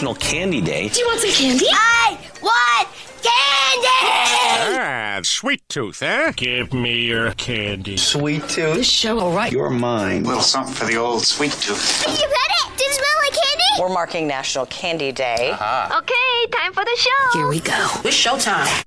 National Candy Day. Do you want some candy? I want candy! Ah, sweet tooth, eh? Give me your candy. Sweet tooth. This show, all right. You're mine. little something for the old sweet tooth. Are you ready? Does it smell like candy? We're marking National Candy Day. Okay, time for the show. Here we go. It's showtime.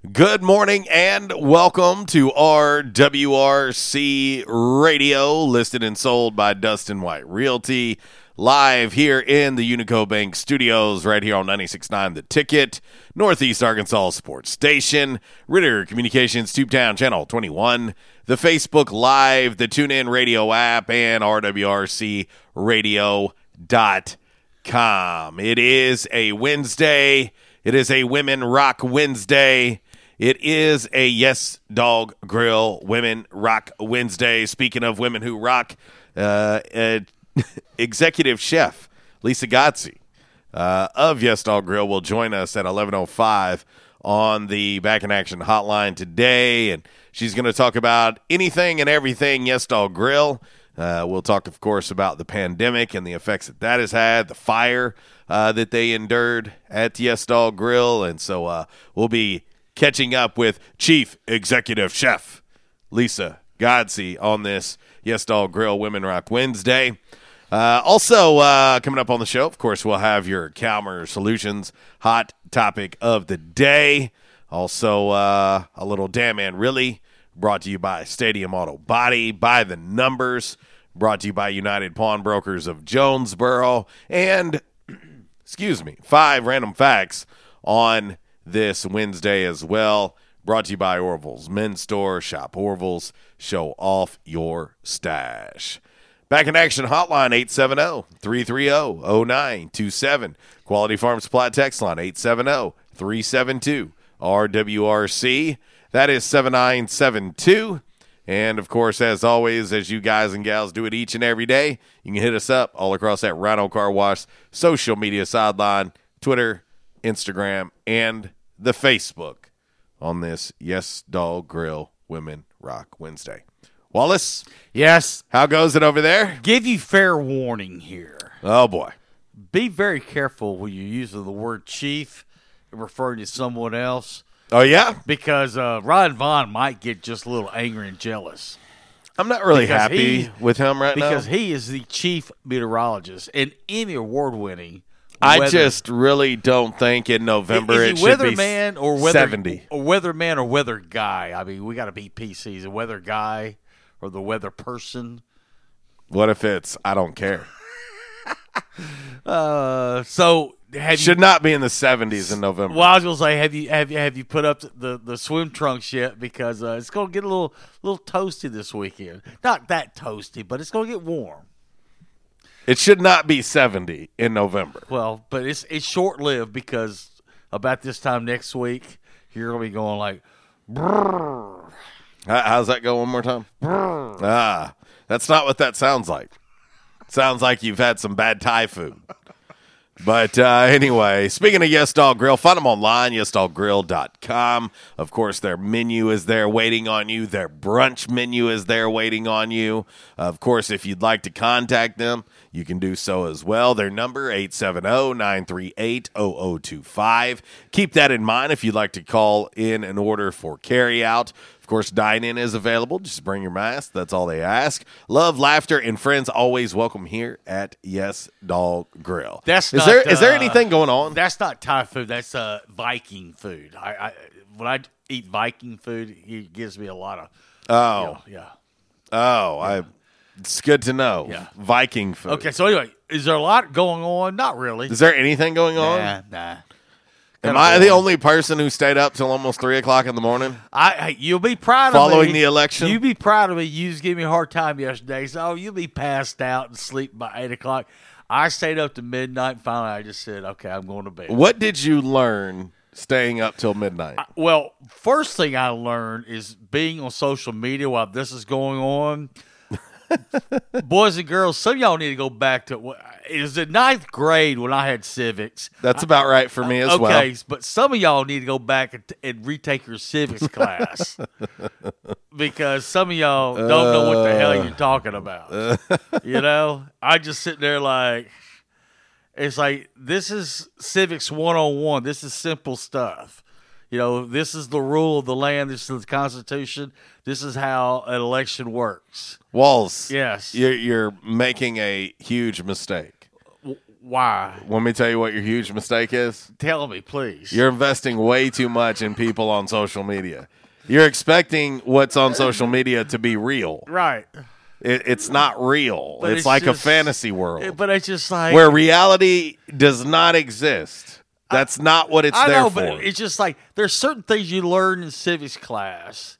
Good morning and welcome to RWRC Radio, listed and sold by Dustin White Realty, live here in the Unico Bank studios, right here on 96.9 The Ticket, Northeast Arkansas Sports Station, Ritter Communications, Tubetown Channel 21, the Facebook Live, the TuneIn Radio app, and RWRCRadio.com. It is a Wednesday. It is a Women Rock Wednesday. It is a Yes Dog Grill Women Rock Wednesday. Speaking of women who rock, uh, executive chef Lisa Gotzi uh, of Yes Dog Grill will join us at 11:05 on the Back in Action hotline today, and she's going to talk about anything and everything Yes Dog Grill. Uh, we'll talk, of course, about the pandemic and the effects that that has had, the fire uh, that they endured at Yes Dog Grill, and so uh, we'll be catching up with Chief Executive Chef Lisa Godsey on this Yes Dog Grill Women Rock Wednesday. Uh, also, uh, coming up on the show, of course, we'll have your Calmer Solutions hot topic of the day. Also, uh, a little Damn Man Really brought to you by Stadium Auto Body, by the numbers, brought to you by United Pawnbrokers of Jonesboro, and, excuse me, five random facts on this Wednesday as well. Brought to you by Orville's Men's Store. Shop Orville's. Show off your stash. Back in action hotline 870 330 0927. Quality Farm Supply text line 870 372 RWRC. That is 7972. And of course, as always, as you guys and gals do it each and every day, you can hit us up all across that Rhino Car Wash social media sideline, Twitter, Instagram, and the Facebook on this Yes Dog Grill Women Rock Wednesday. Wallace, Yes. how goes it over there? Give you fair warning here. Oh boy. Be very careful when you use the word chief referring to someone else Oh yeah, because uh, Ryan Vaughn might get just a little angry and jealous. I'm not really Because happy he- with him right because now. Because he is the chief meteorologist and Emmy award winning. I just really don't think in November is it he should be weatherman or weather seventy. or weatherman or weather guy. I mean, we got to be PC. Is a weather guy or the weather person? What if it's I don't care? Uh, so have Should you, not be in the 70s in November. Well, I was gonna say, have you have you have you put up the the swim trunks yet? Because uh, it's gonna get a little little toasty this weekend. Not that toasty, but it's gonna get warm. It should not be 70 in November. Well, but it's it's short lived because about this time next week, you're gonna be going like, How- How's that go one more time? Ah, that's not what that sounds like. Sounds like you've had some bad Thai food. But uh, anyway, speaking of Yes Dog Grill, find them online, yesdoggrill.com. Of course, their menu is there waiting on you. Their brunch menu is there waiting on you. Of course, if you'd like to contact them, you can do so as well. Their number, 870-938-0025. Keep that in mind if you'd like to call in an order for carryout. Of course, dine in is available. Just bring your mask. That's all they ask. Love, laughter, and friends always welcome here at Yes Dog Grill. That's is not, there is there uh, anything going on? That's not Thai food. That's uh, Viking food. I, I when I eat Viking food, it gives me a lot of Oh, yeah. oh, I. It's good to know. Yeah. Viking food. Okay, so anyway, is there a lot going on? Not really. Is there anything going on? Nah, nah. Am I the only person who stayed up till almost three o'clock in the morning? I, I you'll be proud of Following me. the election? You'll be proud of me. You just gave me a hard time yesterday. So you'll be passed out and sleep by eight o'clock. I stayed up to midnight. Finally, I just said, "Okay, I'm going to bed." What did you learn staying up till midnight? Well, first thing I learned is being on social media while this is going on. Boys and girls, some of y'all need to go back to it was the ninth grade when I had civics. That's about right for me as okay, well. but some of y'all need to go back and, and retake your civics class because some of y'all don't know what the hell you're talking about. Uh. you know, I just sit there like it's like this is civics 101. This is simple stuff. You know, this is the rule of the land. This is the Constitution. This is how an election works. Walls. Yes. You're, you're making a huge mistake. Why? Let me tell you what your huge mistake is? Tell me, please. You're investing way too much in people on social media. You're expecting what's on social media to be real. right. It, it's not real. It's, it's like just- a fantasy world But it's just like where reality does not exist. That's not what it's I there know, for. but it's just like there's certain things you learn in civics class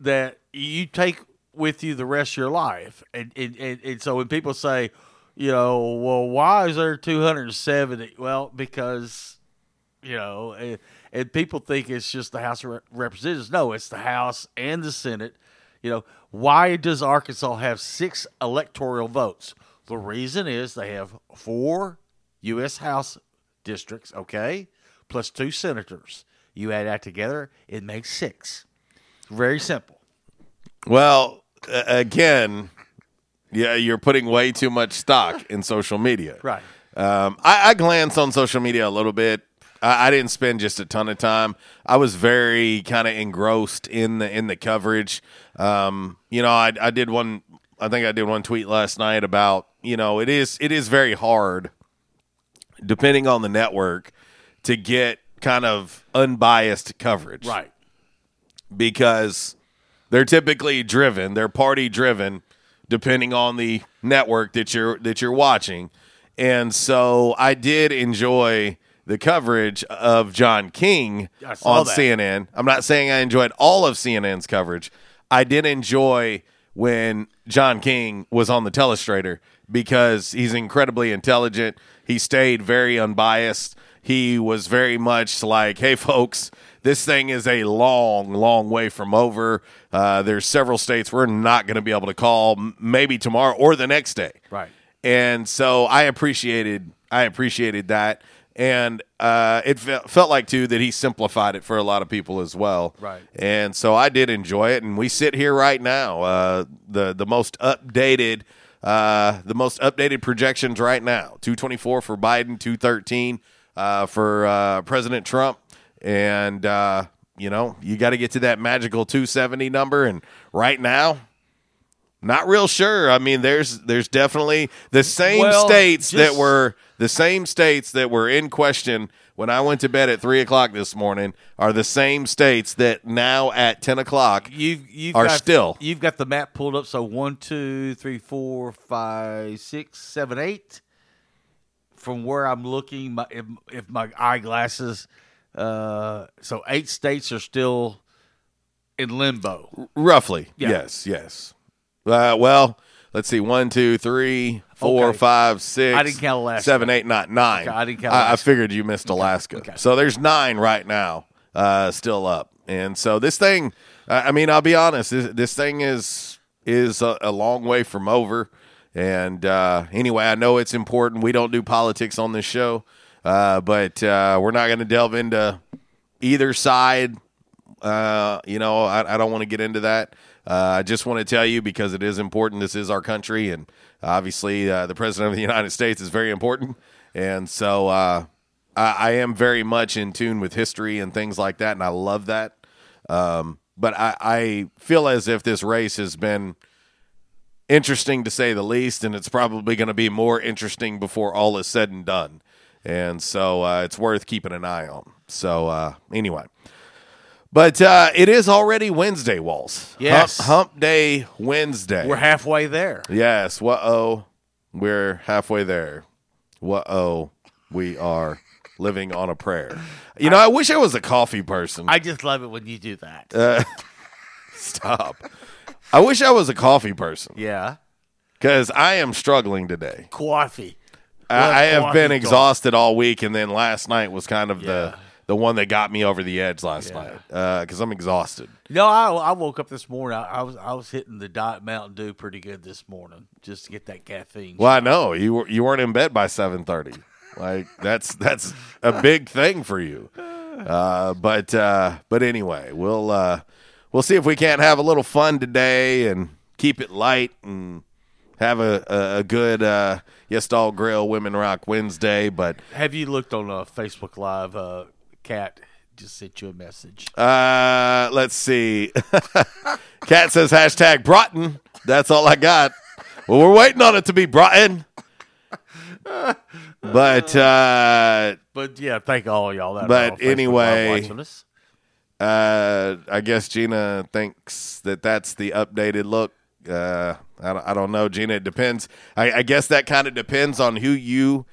that you take with you the rest of your life, and and, and, and so when people say, you know, well, why is there 270? Well, because you know, and, and people think it's just the House of Representatives. No, it's the House and the Senate. You know, why does Arkansas have six electoral votes? The reason is they have four U.S. House districts, okay, plus two senators. You add that together, it makes six. Very simple. Well, uh, again, yeah, you're putting way too much stock in social media. Right. Um, I, I glance on social media a little bit. I, I didn't spend just a ton of time. I was very kind of engrossed in the in the coverage. Um, you know, I, I did one. I think I did one tweet last night about you know it is it is very hard, depending on the network, to get kind of unbiased coverage Right. because they're typically driven, they're party driven, depending on the network that you're that you're watching. And so I did enjoy the coverage of John King on that. CNN. I'm not saying I enjoyed all of CNN's coverage. I did enjoy when John King was on the telestrator because he's incredibly intelligent. He stayed very unbiased. He was very much like, hey, folks, this thing is a long, long way from over. Uh, there's several states we're not going to be able to call, m- maybe tomorrow or the next day. Right. And so I appreciated, I appreciated that, and uh, it fe- felt like too that he simplified it for a lot of people as well. Right. And so I did enjoy it, and we sit here right now, uh, the the most updated. Uh, the most updated projections right now 224 for Biden, 213 uh, for uh, President Trump. And, uh, you know, you got to get to that magical 270 number. And right now, not real sure. I mean, there's there's definitely the same Well, states that were the same states that were in question when I went to bed at three o'clock this morning are the same states that now at ten o'clock You've, you've are got, still. You've got the map pulled up. So one, two, three, four, five, six, seven, eight. from where I'm looking, my, if, if my eyeglasses, uh, so eight states are still in limbo. Roughly. Yeah. Yes, yes. Uh, well, let's see. One, two, three, four, Okay. five, six, I didn't count Alaska. seven, eight, nine, nine. Okay, I didn't count I, I figured you missed Alaska. So there's nine right now, uh, still up. And so this thing, I I mean, I'll be honest. This, this thing is is a, a long way from over. And uh, anyway, I know it's important. We don't do politics on this show, uh, but uh, we're not going to delve into either side. Uh, you know, I, I don't want to get into that. Uh, I just want to tell you because it is important. This is our country, and obviously, uh, the president of the United States is very important. And so, uh, I, I am very much in tune with history and things like that, and I love that. Um, but I, I feel as if this race has been interesting to say the least, and it's probably going to be more interesting before all is said and done. And so uh, it's worth keeping an eye on. So uh, anyway, but uh, it is already Wednesday, Walls. Yes. Hump, hump Day Wednesday. We're halfway there. Yes. What oh, we're halfway there. What oh, we are living on a prayer. You know, I wish I was a coffee person. I just love it when you do that. Uh, stop. I wish I was a coffee person yeah. because I am struggling today. Coffee. I, I have coffee been exhausted all week, and then last night was kind of Yeah. the the one that got me over the edge last night because I'm exhausted. No, I, I woke up this morning. I, I was I was hitting the Diet Mountain Dew pretty good this morning just to get that caffeine. Well, I know you were you weren't in bed by seven thirty. Like that's that's a big thing for you. Uh, but uh, but anyway, we'll uh, we'll see if we can't have a little fun today and keep it light and have a a, a good uh, yes dog grill women rock Wednesday. But Have you looked on uh, Facebook Live? Cat just sent you a message. Uh, let's see. Cat says hashtag Broughton. That's all I got. Well, we're waiting on it to be Broughton. But uh, But yeah, thank all y'all that. But anyway- uh, I guess Gina thinks that that's the updated look. Uh, I don't, I don't know, Gina. It depends. I, I guess that kind of depends on who you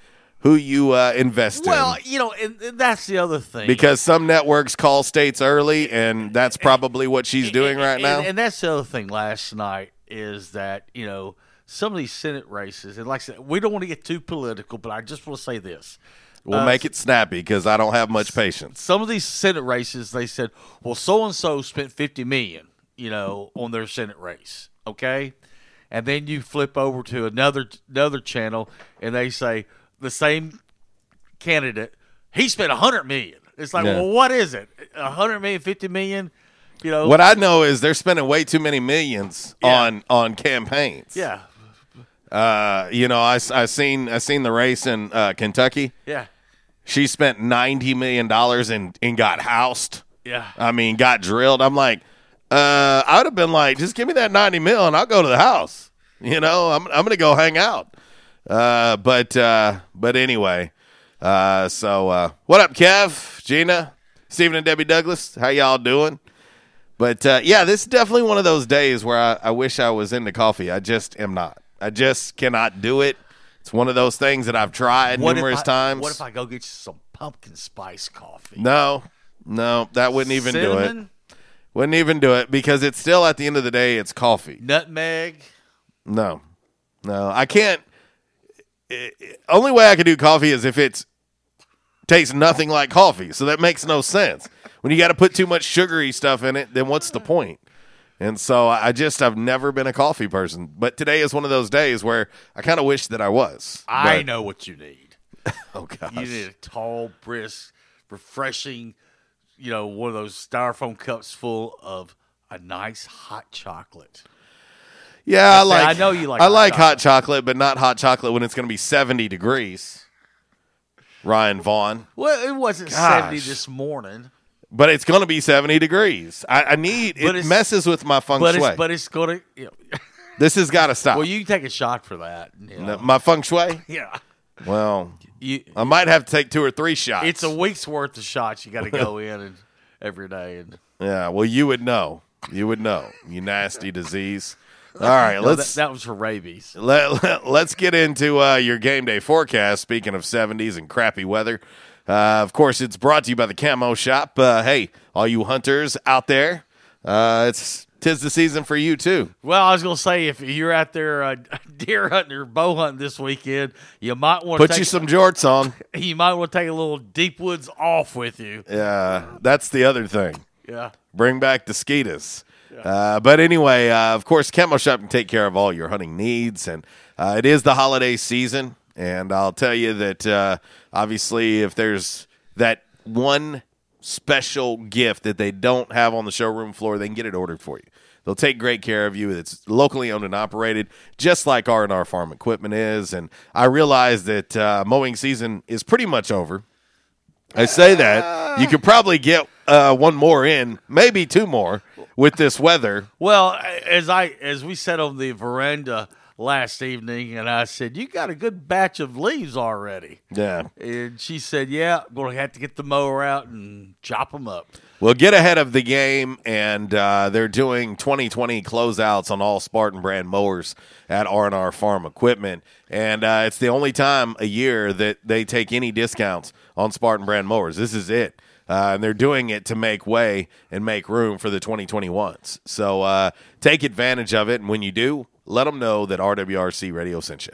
who you uh, invest Well, in. you know, and, and that's the other thing. Because some networks call states early, and that's probably what she's doing right and, now. And that's the other thing last night is that, you know, some of these Senate races, and like I said, we don't want to get too political, but I just want to say this. We'll Uh, make it snappy because I don't have much patience. Some of these Senate races, they said, well, so and so spent 50 million, you know, on their Senate race. Okay. And then you flip over to another another channel and they say the same candidate, he spent a 100 million. It's like, Yeah. well, what is it? 100 million, 50 million? You know, What I know is they're spending way too many millions Yeah. on on campaigns. yeah. Uh, you know, I, I seen I seen the race in uh, Kentucky. Yeah. She spent ninety million dollars and and got housed. Yeah. I mean, got drilled. I'm like, uh, I would have been like, just give me that ninety mil and I'll go to the house. You know, I'm I'm gonna go hang out. Uh, but uh, but anyway, uh, so uh, what up, Kev, Gina, Stephen, and Debbie Douglas? How y'all doing? But uh, yeah, this is definitely one of those days where I, I wish I was into coffee. I just am not. I just cannot do it. It's one of those things that I've tried What if numerous I- times. What if I go get you some pumpkin spice coffee? No, no, that wouldn't even do Cinnamon, it. Wouldn't even do it because it's still at the end of the day, it's coffee. nutmeg. No, no, I can't. I- i- only way I can do coffee is if it's tastes nothing like coffee. So that makes no sense. When you got to put too much sugary stuff in it, then what's the point? And so I just I've never been a coffee person, but today is one of those days where I kind of wish that I was. I But- know what you need. Oh gosh. You need a tall, brisk, refreshing, you know, one of those styrofoam cups full of a nice hot chocolate. Yeah, I See, like. I know you like I hot like hot chocolate, but not hot chocolate when it's going to be seventy degrees. Ryan Vaughn, Well, it wasn't Gosh. 70 this morning, but it's going to be seventy degrees. I, I need But it messes with my feng but shui. it's, but it's going to, you know, this has got to stop. well, you can take a shot for that. you know. No, my feng shui. yeah. Well, You, I might have to take two or three shots. it's a week's worth of shots you got to go in and every day. And yeah. Well, you would know. You would know. You nasty disease. All right, No, let's that, that was for rabies. let, let, us get into uh, your game day forecast. Speaking of 70s and crappy weather, uh, of course, it's brought to you by the Camo Shop. Uh, hey, all you hunters out there, uh, it's tis the season for you too. Well, I was gonna say if you're out there uh, deer hunting or bow hunting this weekend, you might want to Put you some jorts on. You might want to take a little deep woods off with you. Yeah, that's the other thing. Yeah. Bring back the skeeters. Uh, but anyway, uh, of course, Camo Shop can take care of all your hunting needs, and uh, it is the holiday season. And I'll tell you that uh, obviously, if there's that one special gift that they don't have on the showroom floor, they can get it ordered for you. They'll take great care of you. It's locally owned and operated, just like R and R Farm Equipment is. And I realize that uh, mowing season is pretty much over. I say that you could probably get uh, one more in, maybe two more with this weather. Well, as I as we sat on the veranda last evening, and I said, "You got a good batch of leaves already." Yeah. And she said, "Yeah, I'm going to have to get the mower out and chop them up." Well, get ahead of the game, and uh, they're doing 2020 closeouts on all Spartan brand mowers at R&R Farm Equipment, and uh, it's the only time a year that they take any discounts on Spartan brand mowers. This is it. Uh, and they're doing it to make way and make room for the 2021s. So uh, take advantage of it. And when you do, let them know that RWRC Radio sent you.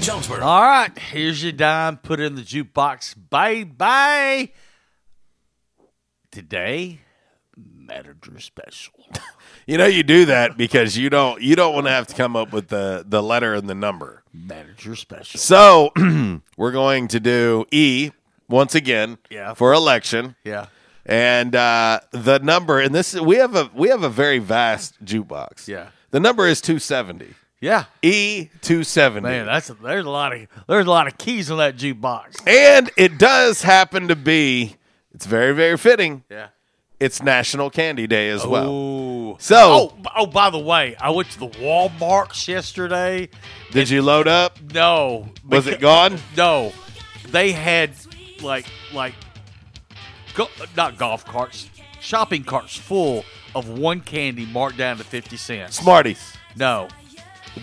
Jonesboro. All right, here's your dime. Put it in the jukebox. Bye bye. Today, manager special. You know you do that because you don't you don't want to have to come up with the the letter and the number. Manager special. So we're going to do E once again Yeah. for election. Yeah. And uh, the number and this we have a we have a very vast jukebox. Yeah. The number is 270. Yeah. E 270. Man, that's a, there's a lot of there's a lot of keys on that jukebox. and it does happen to be it's very very fitting. Yeah. It's National Candy Day as well. So, oh, oh, by the way, I went to the Walmarts yesterday. did you load up? No, Was it gone? No, they had like like go, not golf carts, shopping carts full of one candy marked down to fifty cents. Smarties. No,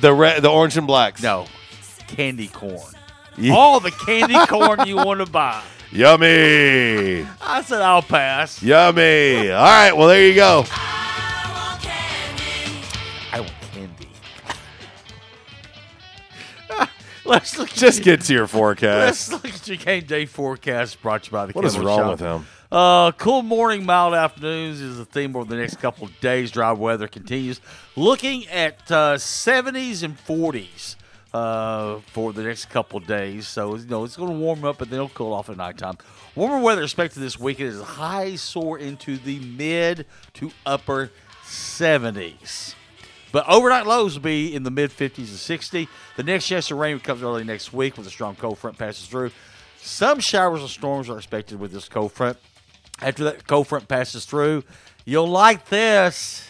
The red, the orange and blacks. no, candy corn. Ye- All the candy corn you want to buy. Yummy. I said I'll pass. Yummy. All right, well there you go. Let's look. Just get to your forecast. Let's look at your game day forecast brought to you by the What is wrong Shop. with him? Uh, cool morning, mild afternoons is the theme over the next couple of days. Dry weather continues. Looking at uh, 70s and 40s uh, for the next couple of days. So, you know, it's going to warm up, but then it'll cool off at nighttime. Warmer weather expected this weekend as highs soar into the mid to upper 70s. But overnight lows will be in the mid 50s and 60. The next chance of rain comes early next week with a strong cold front passes through. Some showers and storms are expected with this cold front. After that cold front passes through, you'll like this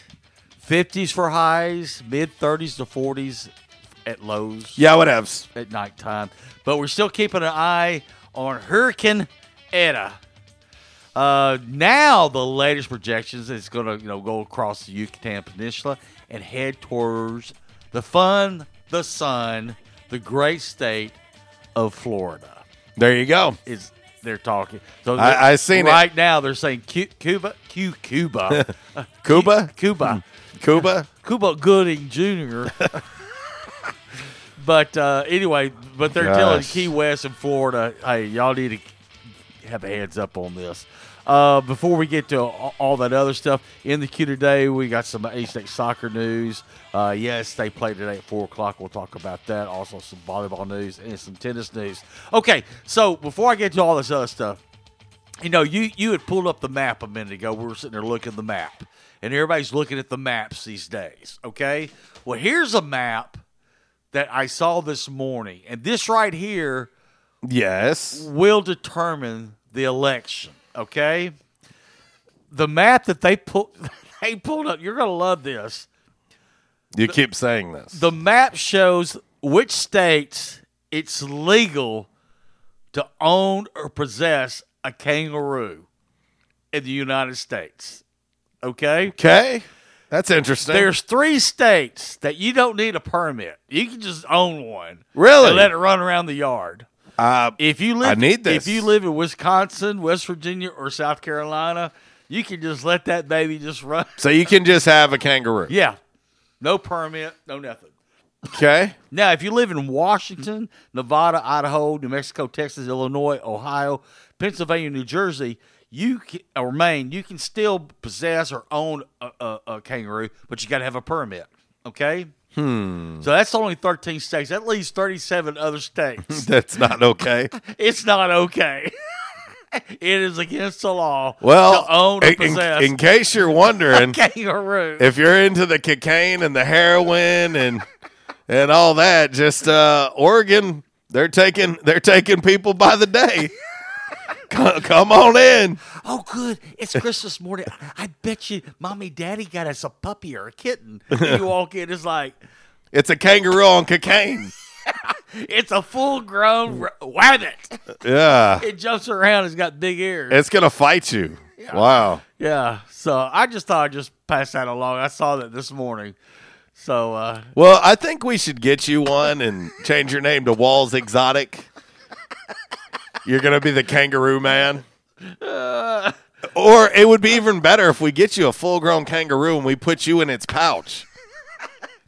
50s for highs, mid 30s to 40s at lows Yeah, whatevs. at nighttime. But we're still keeping an eye on Hurricane Eta. Uh, now the latest projections is going to you know go across the Yucatan Peninsula and head towards the fun, the sun, the great state of Florida. There you go. Is they're talking? So I- they're- I seen it. right now. They're saying Cu- Cuba, Cu- Cuba, Uh, Cuba? Cuba, Cuba? Cuba Gooding Jr. but uh, anyway, but they're telling Key West and Florida, hey, y'all need to have a heads up on this. Uh, before we get to all, that other stuff in the queue today, we got some A State soccer news. Uh, yes, they play today at four o'clock. We'll talk about that. Also, some volleyball news and some tennis news. Okay, so before I get to all this other stuff, you know, you you had pulled up the map a minute ago. We were sitting there looking at the map, and everybody's looking at the maps these days. Okay, well here's a map that I saw this morning, and this right here Yes. will determine the election. Okay, the map that they put they pulled up. You're gonna love this. You keep saying this. The map shows which states it's legal to own or possess a kangaroo in the United States. Okay? Okay. That's interesting. There's three states that you don't need a permit. You can just own one. Really? And let it run around the yard. Uh, If you live I need this. if you live in Wisconsin, West Virginia, or South Carolina, you can just let that baby just run. so you can just have a kangaroo. Yeah. No permit, no nothing. Okay. Now, if you live in Washington, Nevada, Idaho, New Mexico, Texas, Illinois, Ohio, Pennsylvania, New Jersey, you can, or Maine, you can still possess or own a, a, a kangaroo, but you got to have a permit. Okay. Hmm. So that's only 13 states. That leaves 37 other states. That's not okay. it's not okay. it is against the law Well, to own or in, in- in case you're wondering, kangaroo. if you're into the cocaine and the heroin and and all that, just uh, Oregon, they're taking they're taking people by the day. Come, come on in. Oh, good. It's Christmas morning. I bet you mommy, daddy got us a puppy or a kitten. And you walk in, it's like, It's a kangaroo on cocaine. it's a full grown rabbit. Yeah, It jumps around, it's got big ears. it's gonna fight you. Wow. yeah. So I just thought I'd just pass that along. I saw that this morning. So, uh, Well, I think we should get you one and change your name to Walls Exotic. You're gonna be the kangaroo man. uh, Or it would be even better if we get you a full grown kangaroo and we put you in its pouch.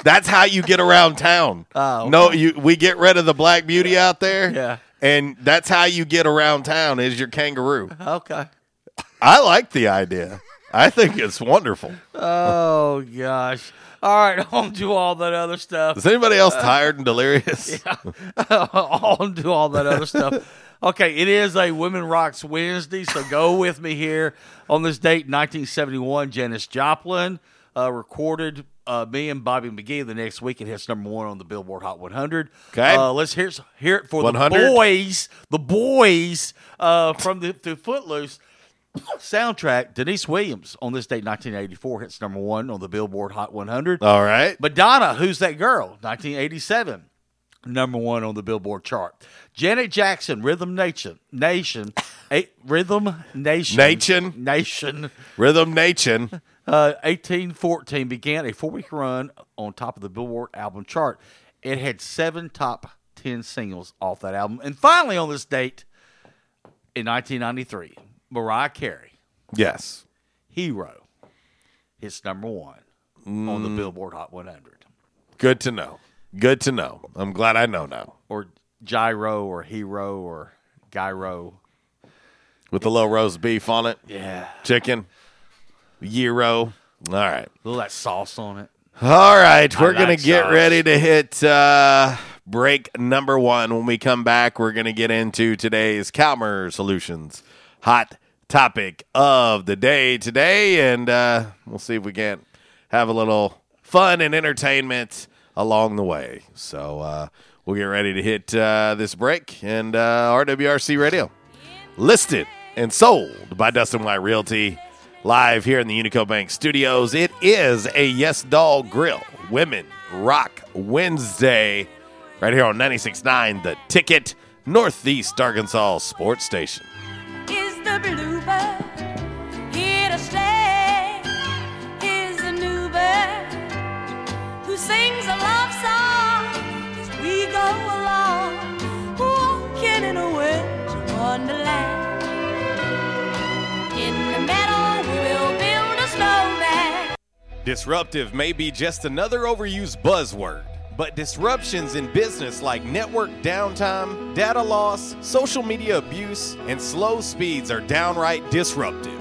That's how you get around town. Oh, No, you we get rid of the black beauty out there. Yeah. And that's how you get around town is your kangaroo. okay. I like the idea. I think it's wonderful. Oh, gosh. All right. On to all that other stuff. Is anybody else tired and delirious? Yeah. on to all that other stuff. Okay, it is a Women Rocks Wednesday, so go with me here on this date, 1971. Janis Joplin uh, recorded uh, me and Bobby McGee the next week. It hits number one on the Billboard Hot 100. Okay. uh, let's hear hear it for 100? the boys, the boys uh, from the, the Footloose soundtrack. Deniece Williams on this date, 1984, hits number one on the Billboard Hot 100. All right. Madonna, Who's That Girl? 1987, number one on the Billboard chart. Janet Jackson, Rhythm Nation, Nation, a, Rhythm Nation, Nation? Nation. Rhythm Nation. Uh, 1814 began a four-week run on top of the Billboard album chart. It had seven top ten singles off that album, and finally on this date, in 1993, Mariah Carey, Yes. Hero, hits number one on the Billboard Hot 100. Good to know. Good to know. I'm glad I know now. or gyro or hero or gyro. With the low roast beef on it, Yeah. chicken, gyro. All right. A little that sauce on it. All right, I we're going to get sauce. ready to hit uh, break number one. When we come back, we're going to get into today's Calmer Solutions hot topic of the day today, and uh, we'll see if we can't have a little fun and entertainment along the way. So uh, we'll get ready to hit uh, this break and uh, RWRC Radio listed and sold by Dustin White Realty. Live here in the Unico Bank studios. It is a Yes Dog Grill Women Rock Wednesday right here on 96.9 The Ticket, Northeast Arkansas Sports Station. Is the bluebird here to stay? Sings a love song as we go along, walking in a winter wonderland? In the meadow, we will build a snowman. Disruptive may be just another overused buzzword, but disruptions in business like network downtime, data loss, social media abuse, and slow speeds are downright disruptive.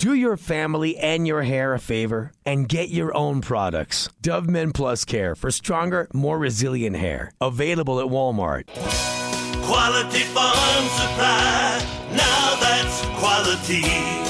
Do your family and your hair a favor and get your own products. Dove Men Plus Care for stronger, more resilient hair. Available at Walmart. Quality Farm Supply. Now that's quality.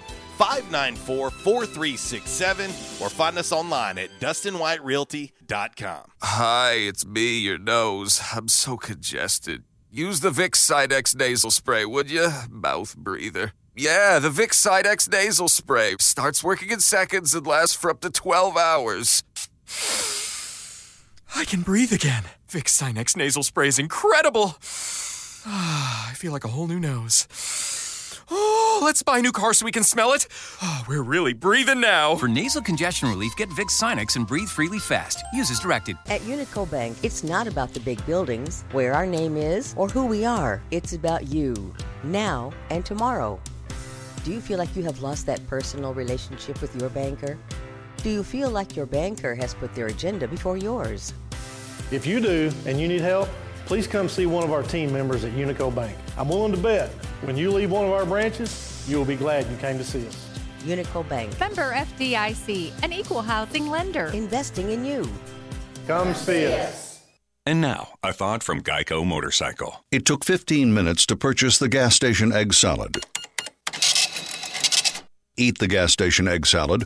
594 4367, or find us online at DustinWhiteRealty.com. Hi, it's me, your nose. I'm so congested. Use the Vicks Sinex nasal spray, would you? Mouth breather. Yeah, the Vicks Sinex nasal spray starts working in seconds and lasts for up to 12 hours. I can breathe again. Vicks Sinex nasal spray is incredible. I feel like a whole new nose. Oh, let's buy a new car so we can smell it. Oh, we're really breathing now. For nasal congestion relief, get Vicks Sinex and breathe freely fast. Use as directed. At Unico Bank, it's not about the big buildings, where our name is, or who we are. It's about you, now and tomorrow. Do you feel like you have lost that personal relationship with your banker? Do you feel like your banker has put their agenda before yours? If you do and you need help, please come see one of our team members at Unico Bank. I'm willing to bet when you leave one of our branches, you will be glad you came to see us. Unico Bank. Member FDIC, an equal housing lender. Investing in you. Come see us. And now, a thought from Geico Motorcycle. It took 15 minutes to purchase the gas station egg salad. Eat the gas station egg salad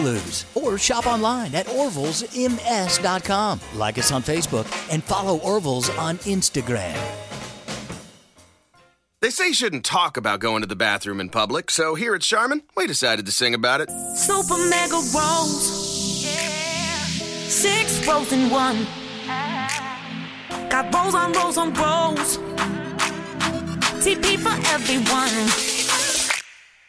Blues. Or shop online at orvillesms.com. Like us on Facebook and follow Orville's on Instagram. They say you shouldn't talk about going to the bathroom in public, so here at Charmin, we decided to sing about it. Super mega rolls. Six rolls in one. Got rolls on rolls on rolls. TP for everyone.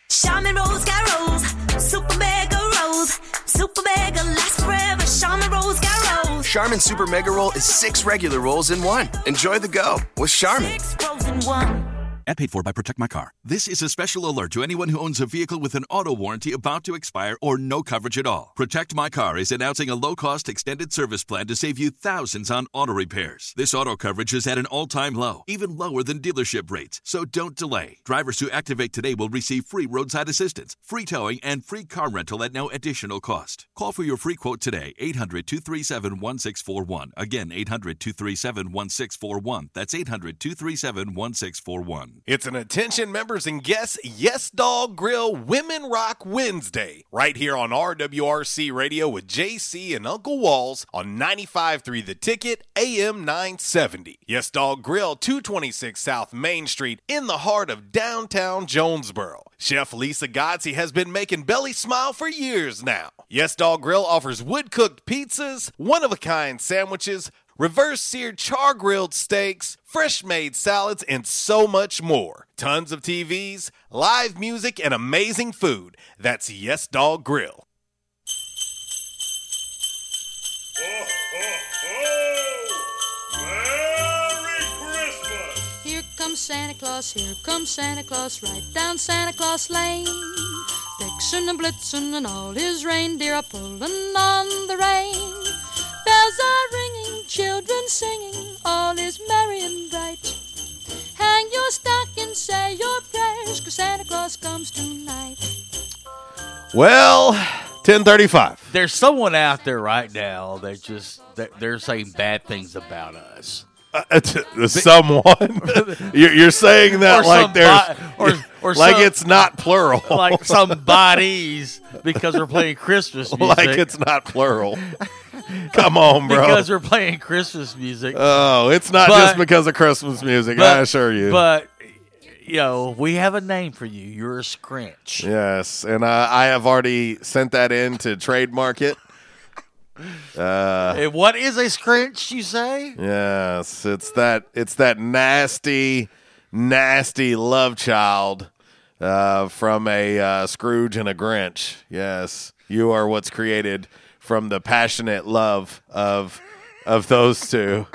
Charmin rolls got rolls. Super mega rolls. Super mega lasts forever. Charmin rolls got rolls. Charmin Super Mega Roll is six regular rolls in one. Enjoy the go with Charmin. Rolls in one. Ad paid for by Protect My Car. This is a special alert to anyone who owns a vehicle with an auto warranty about to expire or no coverage at all. Protect My Car is announcing a low cost extended service plan to save you thousands on auto repairs. This auto coverage is at an all time low, even lower than dealership rates. So don't delay. Drivers who activate today will receive free roadside assistance, free towing, and free car rental at no additional cost. Call for your free quote today, 800 237 1641. Again, 800 237 1641. That's 800 237 1641. It's an attention members and guests Yes Dog Grill Women Rock Wednesday right here on RWRC Radio with JC and Uncle Walls on 95.3 The Ticket AM 970. Yes Dog Grill 226 South Main Street in the heart of downtown Jonesboro. Chef Lisa Godsey has been making Belly smile for years now. Yes Dog Grill offers wood cooked pizzas, one of a kind sandwiches, reverse seared char grilled steaks, fresh made salads, and so much more. Tons of TVs, live music, and amazing food. That's Yes Dog Grill. Here comes Santa Claus, here comes Santa Claus, right down Santa Claus Lane. Vixen and Blitzen and all his reindeer are pulling on the rein. Bells are ringing, children singing, all is merry and bright. Hang your stocking, say your prayers, cause Santa Claus comes tonight. Well, 1035. There's someone out there right now that just that they're saying bad things about us. Uh, t- someone you're, you're saying that Or like there's somebody- or- or like some- it's not plural like some bodies because we're playing Christmas music. like it's not plural come on bro Because we're playing Christmas music. oh it's not But- just because of christmas music i assure you But you know, we have a name for you. You're a scrinch. yes and uh, i have already sent that in to trademark it uh, And what is a scrinch? You say? Yes, it's that it's that nasty, nasty love child uh, from a uh, Scrooge and a Grinch. Yes, you are what's created from the passionate love of of those two.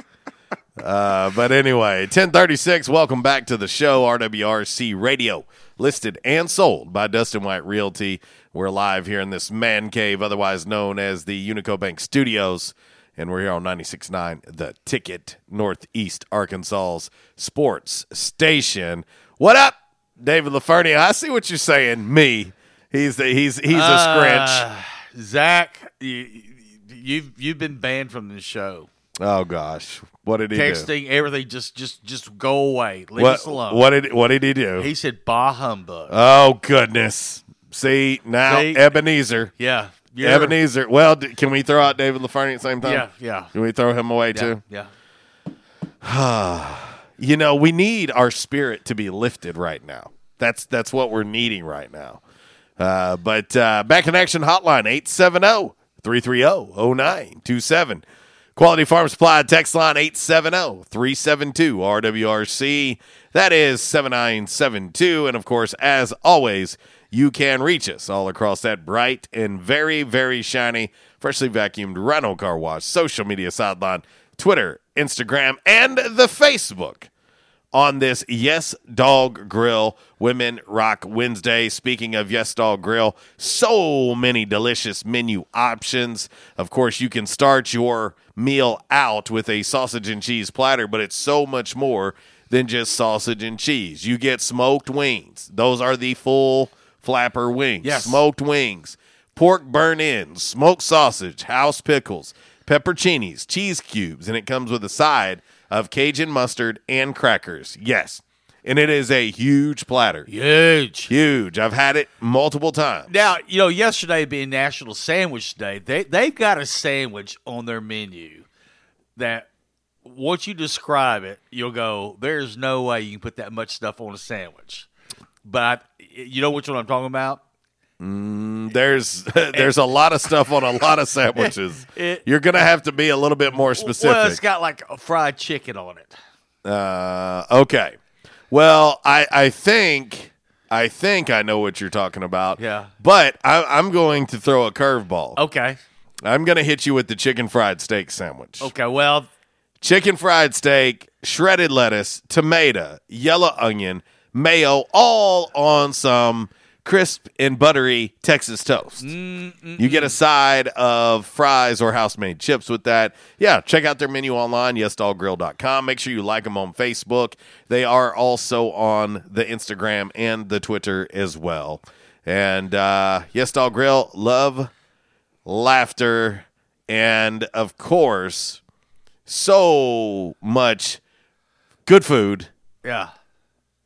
Uh, but anyway, 1036, welcome back to the show, RWRC Radio, listed and sold by Dustin White Realty. We're live here in this man cave, otherwise known as the Unico Bank Studios, and we're here on 96.9, The Ticket, Northeast Arkansas's sports station. What up, David LaFernie? I see what you're saying. Me. He's the, he's he's a. Uh, Zach, you, you've you've been banned from the show. Oh gosh, what did he do? Texting everything, just just just go away. Leave What, us alone. what did what did he do? He said, "Bah humbug." Oh goodness! See now, See? Ebenezer. Yeah, Ebenezer. Well, d- can we throw out David LaFernie at the same time? Yeah, yeah. Can we throw him away Yeah, too? yeah. you know, we need our spirit to be lifted right now. That's that's what we're needing right now. Uh, but uh, back in action hotline 870 330 0927. Quality Farm Supply text line 870 372 RWRC. That is 7972. And of course, as always, you can reach us all across that bright and very, very shiny, freshly vacuumed Rhino Car Wash social media sideline, Twitter, Instagram, and the Facebook on this Yes Dog Grill Women Rock Wednesday. Speaking of Yes Dog Grill, so many delicious menu options. Of course, you can start your meal out with a sausage and cheese platter, but it's so much more than just sausage and cheese. You get smoked wings, those are the full flapper wings. Yes. Smoked wings, pork burnt ends, smoked sausage, house pickles, pepperoncinis, cheese cubes, and it comes with a side of Cajun mustard and crackers. Yes. And it is a huge platter. Huge. Huge. I've had it multiple times. Now, you know, yesterday being National Sandwich Day, they they've got a sandwich on their menu that once you describe it, you'll go, "There's no way you can put that much stuff on a sandwich." But I, you know which one I'm talking about? Mm, there's there's a lot of stuff on a lot of sandwiches. It- You're gonna have to be a little bit more specific. Well, it's got like a fried chicken on it. Uh, okay. Well, I I think I think I know what you're talking about. Yeah. But I, I'm going to throw a curveball. Okay. I'm going to hit you with the chicken fried steak sandwich. Okay. Well, Chicken fried steak, shredded lettuce, tomato, yellow onion, mayo, all on some crisp and buttery Texas toast. You get a side of fries or house made chips with that. Yeah, check out their menu online, yesdoggrill.com. Make sure you like them on Facebook. They are also on the Instagram and the Twitter as well. And uh, Yes Dog Grill, love, laughter, and of course, so much good food, yeah.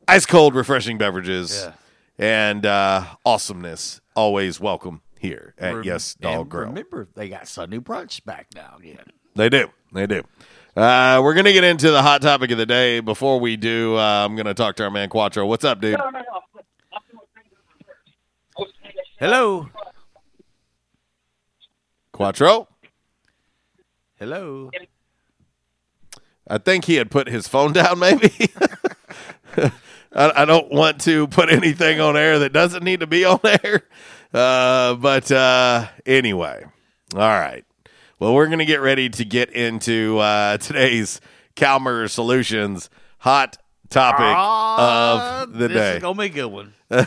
ice cold, refreshing beverages, Yeah. And uh, awesomeness. Always welcome here at Rem- Yes Dog and Grill. Remember, they got Sunday brunch back now again. They do. They do. Uh, we're going to get into the hot topic of the day. Before we do, uh, I'm going to talk to our man Quattro. What's up, dude? Hello. Quattro? Hello. I think he had put his phone down, maybe. I, I don't want to put anything on air that doesn't need to be on air. Uh, but uh, anyway, all right. Well, we're going to get ready to get into uh, today's Calmer Solutions hot topic Ah, of the this day. is gonna be a good one.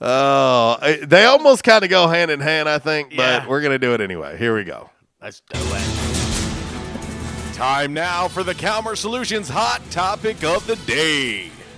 oh, they almost kind of go hand in hand, I think, but Yeah. we're going to do it anyway. Here we go. Let's do it. Time now for the Calmer Solutions hot topic of the day.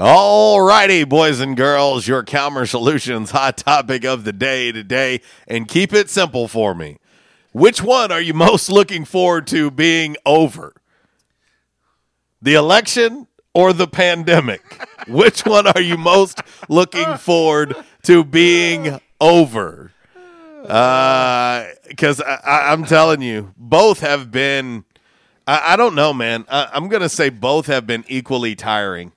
All righty, boys and girls, your Calmer Solutions hot topic of the day today, and keep it simple for me. Which one are you most looking forward to being over? The election or the pandemic? Which one are you most looking forward to being over? Uh, because I, I, I'm telling you, both have been. I, I don't know, man. I, I'm gonna say both have been equally tiring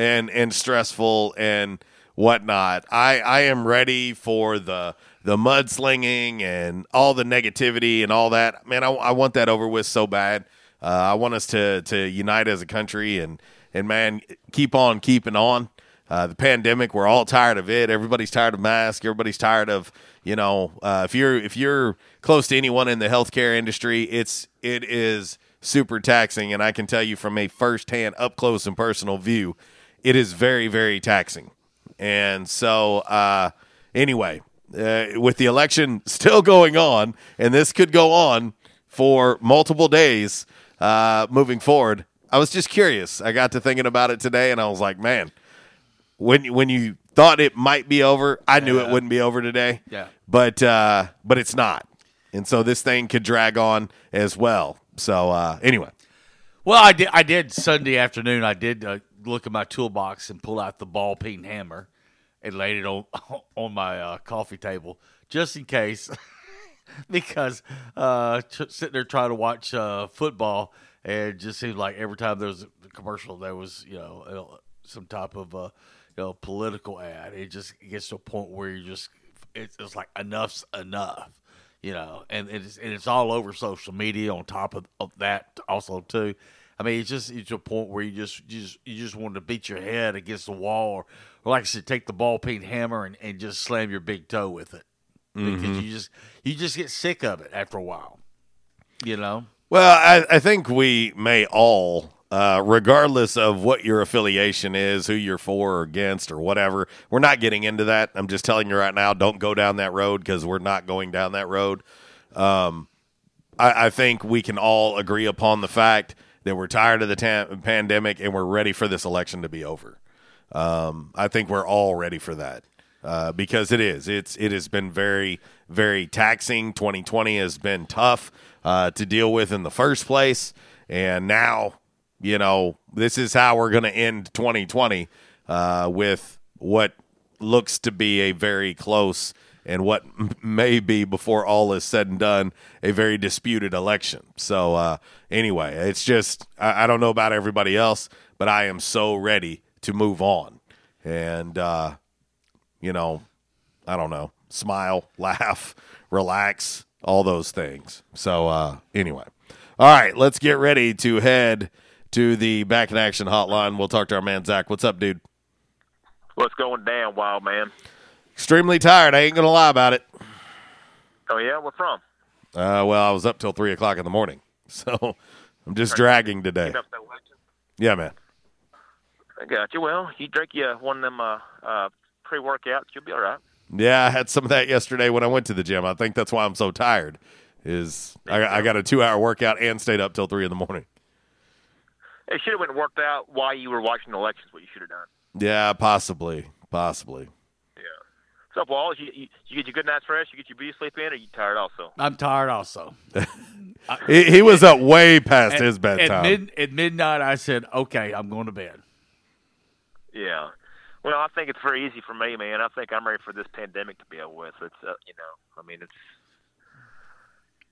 and and stressful and whatnot. I I am ready for the the mudslinging and all the negativity and all that. Man, I, I want that over with so bad. Uh, I want us to to unite as a country and and man, keep on keeping on. Uh, the pandemic, we're all tired of it. Everybody's tired of masks. Everybody's tired of you know uh, if you're if you're close to anyone in the healthcare industry, it's it is super taxing, and I can tell you from a firsthand, up close and personal view, it is very very taxing. And so, uh, anyway, uh, with the election still going on, and this could go on for multiple days uh, moving forward. I was just curious. I got to thinking about it today, and I was like, man, when when you thought it might be over, I knew it wouldn't be over today. Yeah. but uh, but it's not, and so this thing could drag on as well. So uh, anyway, Well, I did. I did Sunday afternoon. I did uh, look at my toolbox and pull out the ball peen hammer and laid it on on my uh, coffee table just in case, because uh, t- sitting there trying to watch uh, football and it just seems like every time there was a commercial, there was you know uh, some type of uh, you know political ad. It just gets to a point where you just it's, it's like enough's enough you know, and it's and it's all over social media. On top of, of that, also too, I mean, it's just it's to a point where you just you just you just want to beat your head against the wall, or, or like I said, take the ball peen hammer and, and just slam your big toe with it because Mhm. you just you just get sick of it after a while, you know. Well, I, I think we may all, uh, regardless of what your affiliation is, who you're for or against or whatever, we're not getting into that. I'm just telling you right now, don't go down that road because we're not going down that road. Um, I, I think we can all agree upon the fact that we're tired of the ta- pandemic and we're ready for this election to be over. Um, I think we're all ready for that uh, because it is. It's it has been very very taxing. 2020 has been tough uh, to deal with in the first place, and now you know this is how we're going to end 2020 uh, with what looks to be a very close and what may be before all is said and done a very disputed election. So uh, anyway, it's just I, I don't know about everybody else, but I am so ready to move on, and uh, you know, I don't know, smile, laugh, relax, all those things. So uh, anyway, all right, let's get ready to head to the back in action hotline. We'll talk to our man Zach. What's up, dude? What's going down, wild man? Extremely tired. I ain't gonna lie about it. Oh yeah, what's wrong? Uh, well, I was up till three o'clock in the morning, so I'm just dragging today. Get up that way. Yeah, man. I got you. Well, you drink you one of them uh, uh, pre-workouts, you'll be all right. Yeah, I had some of that yesterday when I went to the gym. I think that's why I'm so tired. Is I, I got a two hour workout and stayed up till three in the morning. It should have went worked out while you were watching the elections. What you should have done. Yeah, possibly, possibly. What's up, Wallace? You, you, you get your good night's rest. You get your beauty sleep in, or you tired also? I'm tired also. He, he was up way past At- his bedtime. At, mid, at midnight, I said, "Okay, I'm going to bed." Yeah. Well, I think it's very easy for me, man. I think I'm ready for this pandemic to be over with. It's, uh, you know, I mean, it's,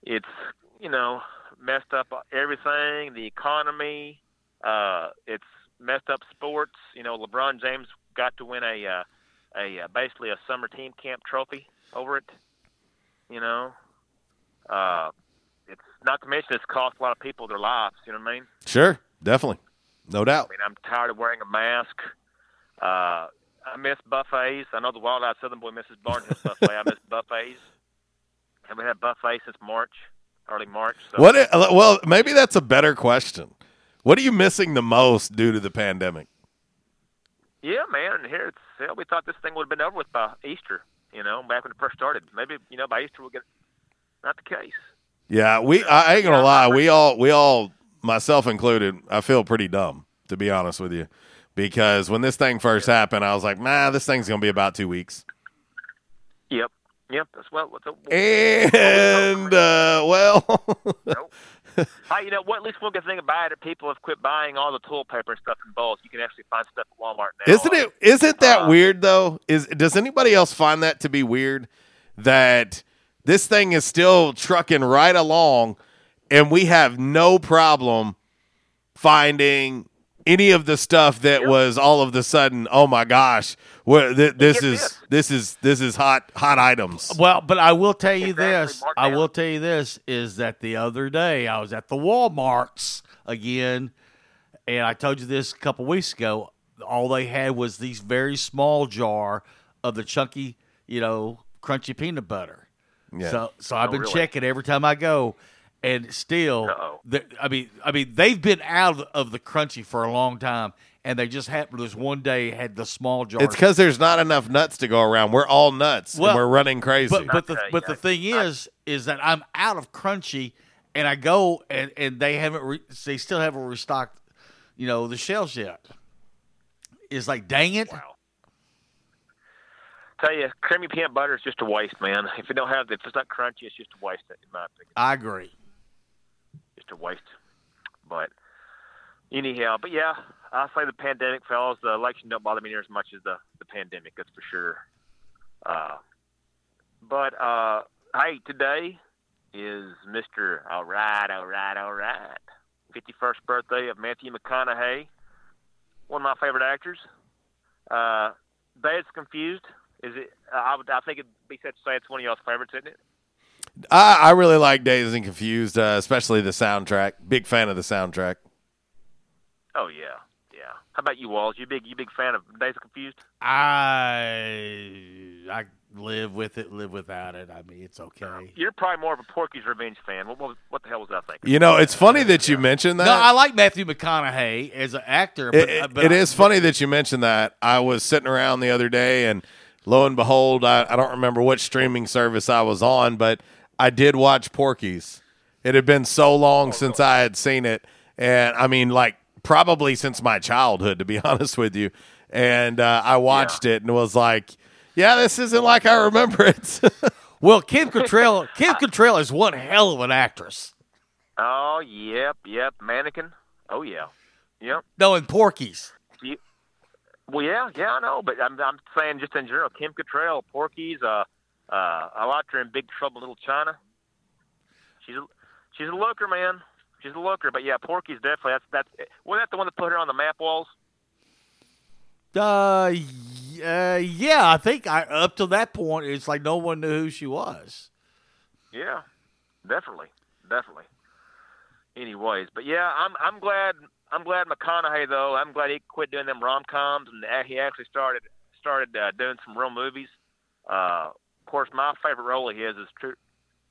it's, you know, messed up everything, the economy. Uh, it's messed up sports. You know, LeBron James got to win a, uh, a uh, basically a summer team camp trophy over it. You know, uh, it's not to mention it's cost a lot of people their lives. You know what I mean? Sure, definitely, no doubt. I mean, I'm tired of wearing a mask. Uh, I miss buffets. I know the Wild Eyed Southern Boy misses Barnhill's buffet. I miss buffets. Haven't had buffets since March, early March. So. What? i- well, maybe that's a better question. What are you missing the most due to the pandemic? Yeah, man. Here it's hell. We thought this thing would have been over with by Easter. You know, back when it first started. Maybe you know by Easter we'll get. Not the case. Yeah, we. I ain't gonna lie. We all, we all, myself included. I feel pretty dumb to be honest with you, because when this thing first happened, I was like, "Nah, this thing's gonna be about two weeks." Yep. Yep. That's well. What's a, And uh, well, Hey, you know what? At least one good thing about it, people have quit buying all the toilet paper and stuff in bulk. You can actually find stuff at Walmart now. Isn't it? Isn't that uh, weird though? Is does anybody else find that to be weird? That this thing is still trucking right along, and we have no problem finding any of the stuff that was all of the sudden. Oh my gosh! What th- this is this is this is hot hot items. Well, but I will tell you this. I will tell you this is that the other day I was at the Walmarts again, and I told you this a couple weeks ago. All they had was these very small jar of the chunky, you know, crunchy peanut butter. Yeah. So, so I've Oh, been really? checking every time I go, and still, I mean, I mean, they've been out of the crunchy for a long time, and they just happened this one day had the small jar. It's because there's not enough nuts to go around. We're all nuts. and we're running crazy. But but the but the thing is, is that I'm out of crunchy, and I go and and they haven't re, they still haven't restocked, you know, the shelves yet. It's like dang it. Tell you, creamy peanut butter is just a waste, man. If you don't have, if it's not crunchy, it's just a waste, in my opinion. I agree. A waste. But anyhow, but yeah, I say the pandemic, fellas. The election don't bother me near as much as the the pandemic. That's for sure. Uh, but uh, hey, today is Mister. All right, all right, all right. Fifty first birthday of Matthew McConaughey, one of my favorite actors. Uh, Dazed Confused. Is it? I would. I think it'd be safe to say it's one of y'all's favorites, isn't it? I, I really like Dazed and Confused, uh, especially the soundtrack. Big fan of the soundtrack. Oh yeah, yeah. How about you, Walls? You big you big fan of Dazed and Confused? I I live with it, live without it. I mean, it's okay. You're probably more of a Porky's Revenge fan. What what, what the hell was I thinking? You know, it's funny that you mentioned that. No, I like Matthew McConaughey as an actor. But, It- but it I- is funny that you mentioned that. I was sitting around the other day, and lo and behold, I, I don't remember what streaming service I was on, but I did watch Porky's. It had been so long since I had seen it, and I mean, like probably since my childhood, to be honest with you. And uh, I watched it and was like, "Yeah, this isn't like I remember it." Well, Kim Cattrall, Kim Cattrall is one hell of an actress. Oh yep, yep. Mannequin. Oh yeah, yep. No, in Porky's. You, well, yeah, yeah, I know, but I'm I'm saying just in general, Kim Cattrall, Porky's. Uh, uh, I liked her in Big Trouble in Little China. She's a, she's a looker, man. She's a looker, but yeah, Porky's definitely that's that's. Wasn't that the one that put her on the map walls? Uh, uh, yeah, I think I up to that point, it's like no one knew who she was. Yeah, definitely, definitely. Anyways, but yeah, I'm I'm glad I'm glad McConaughey though. I'm glad he quit doing them rom coms and he actually started started uh, doing some real movies. Uh, of course, my favorite role he has is true.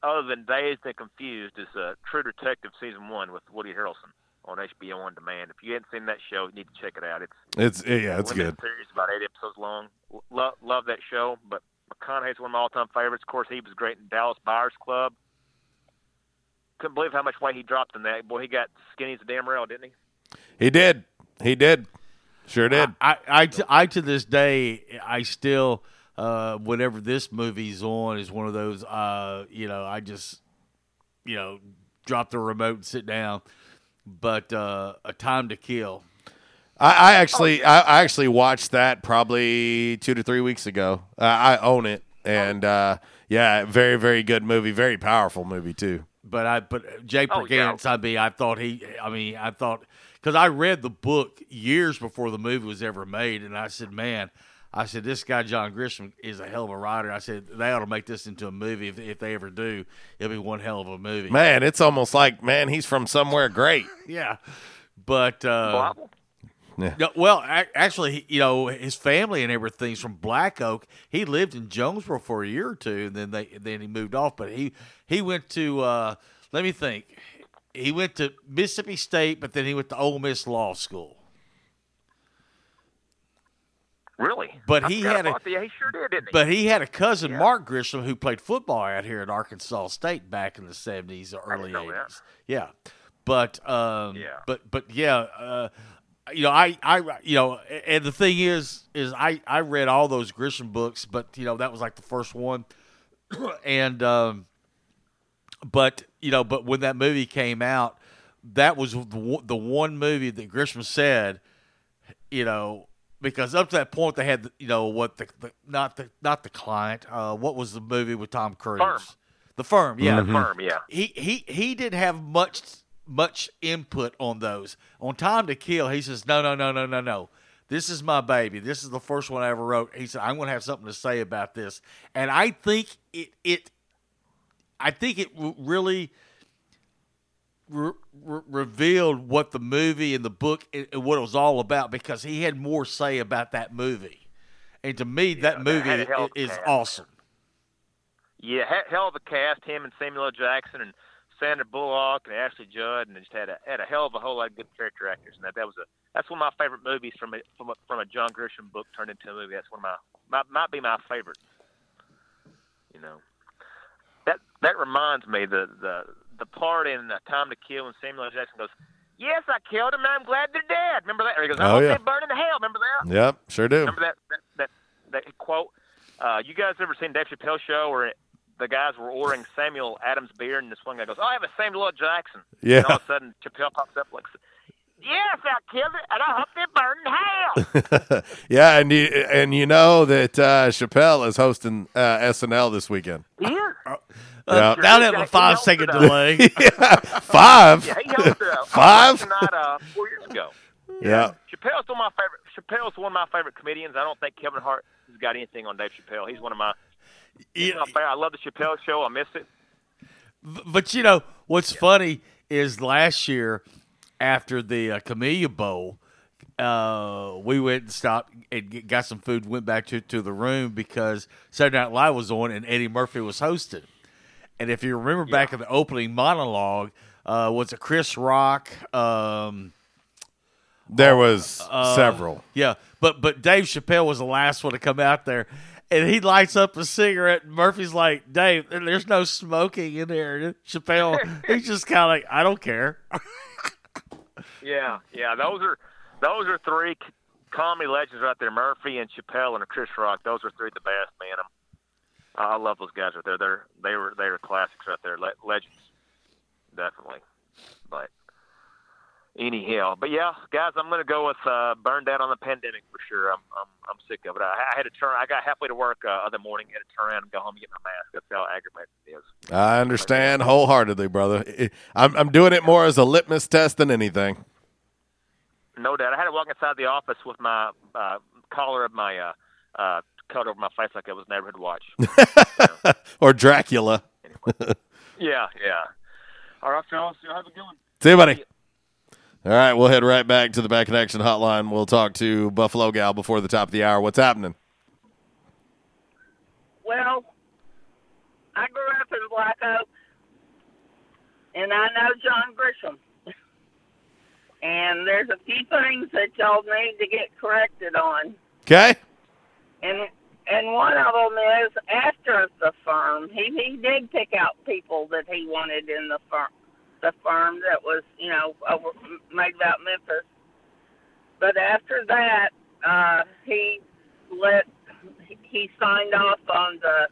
Other than Dazed and Confused, is uh, True Detective season one with Woody Harrelson on HBO on demand. If you hadn't seen that show, you need to check it out. It's It's yeah, it's limited good. Series about eight episodes long. Love love that show. But McConaughey's one of my all time favorites. Of course, he was great in Dallas Buyers Club. Couldn't believe how much weight he dropped in that. Boy, he got skinny as a damn rail, didn't he? He did. He did. Sure did. I, I, I to this day, I still, uh, whatever this movie's on, is one of those, uh, you know, I just, you know, drop the remote and sit down. But uh, a time to kill. I, I actually, I, I actually watched that probably two to three weeks ago. Uh, I own it, and uh, yeah, very, very good movie. Very powerful movie too. But I, but Jay Oh, yeah. Perkins, I mean, I thought he, I mean, I thought because I read the book years before the movie was ever made, and I said, man, I said this guy John Grisham is a hell of a writer. I said they ought to make this into a movie if, if they ever do. It'll be one hell of a movie. Man, it's almost like man, he's from somewhere great. yeah, but uh, Yeah. no, well, actually, you know, his family and everything's from Black Oak. He lived in Jonesboro for a year or two, and then they then he moved off. But he he went to uh, let me think. He went to Mississippi State, but then he went to Ole Miss Law School. Really? But he had a-. Yeah, he sure did, didn't he? But he had a cousin, Mark Grisham, who played football out here at Arkansas State back in the seventies or early eighties. Yeah, but um, yeah, but but yeah, uh, you know, I I you know, and the thing is, is I I read all those Grisham books, but you know that was like the first one, and um, but you know, but when that movie came out, that was the the one movie that Grisham said, you know, because up to that point they had, you know, what the, the not the not the client. Uh, what was the movie with Tom Cruise? Firm. The firm, yeah, The Firm, yeah. He he he didn't have much much input on those. On Time to Kill, he says, no, no, no, no, no, no. This is my baby. This is the first one I ever wrote. He said, I'm going to have something to say about this, and I think it it I think it really re- re- revealed what the movie and the book and and what it was all about because he had more say about that movie. And to me, that movie had a hell i- of a is awesome. Yeah, hell of a cast. Him and Samuel L. Jackson and Sandra Bullock and Ashley Judd, and they just had a had a hell of a whole lot of good character actors. And that that was a that's one of my favorite movies from a from a, from a John Grisham book turned into a movie. That's one of my might, might be my favorite. You know, that that reminds me the the the part in uh, Time to Kill when Samuel L. Jackson goes. Yes, I killed him. and I'm glad they're dead. Remember that? Or he goes, I Oh, hope yeah. they burn in hell. Remember that? Yep, sure do. Remember that that that, that quote? Uh, you guys ever seen Dave Chappelle show where the guys were ordering Samuel Adams beer and this one guy goes, "Oh, I have a Samuel L. Jackson." Yeah. And all of a sudden, Chappelle pops up like, "Yes, I killed it, and I hope they burn in hell." yeah, and you and you know that uh, Chappelle is hosting uh, SNL this weekend. Yeah. Yeah. Now that have a five second delay. Yeah, Five. Yeah, he hosted a Five? tonight uh, four years ago. Yeah. Chappelle's one of my favorite. Chappelle's one of my favorite comedians. I don't think Kevin Hart has got anything on Dave Chappelle. He's one of my. He's my favorite. I love the Chappelle show. I miss it. But you know what's funny is last year after the uh, Camellia Bowl, uh, we went and stopped and got some food. Went back to to the room because Saturday Night Live was on and Eddie Murphy was hosting. And if you remember back in the opening monologue, uh, was it Chris Rock? Um, There was uh, several. Yeah, but but Dave Chappelle was the last one to come out there, and he lights up a cigarette. And Murphy's like, "Dave, there- there's no smoking in there." And Chappelle, he's just kind of like, "I don't care." Yeah, yeah. Those are those are three comedy legends right there. Murphy and Chappelle and Chris Rock. Those are three the best, man. I'm, I love those guys right there. They're they were they were classics right there. Le- legends, definitely. But anyhow, but yeah, guys, I'm gonna go with uh, burn down on the pandemic for sure. I'm I'm I'm sick of it. I, I had to turn. I got halfway to work uh, other morning. Had to turn around and go home and get my mask. That's how aggravating it is. I understand wholeheartedly, brother. I'm I'm doing it more as a litmus test than anything. No doubt. I had to walk inside the office with my uh, collar of my uh, uh, coat over my face like it was neighborhood watch. or Dracula. yeah, yeah. All right, fellas. You have a good one. See you, buddy. All right, we'll head right back to the Back in Action Hotline. We'll talk to Buffalo Gal before the top of the hour. What's happening? Well, I grew up in Black Oak, and I know John Grisham. And there's a few things that y'all need to get corrected on. Okay. And and one of them is after the firm, he he did pick out people that he wanted in the firm, the firm that was you know over, made about Memphis. But after that, uh, he let he signed off on the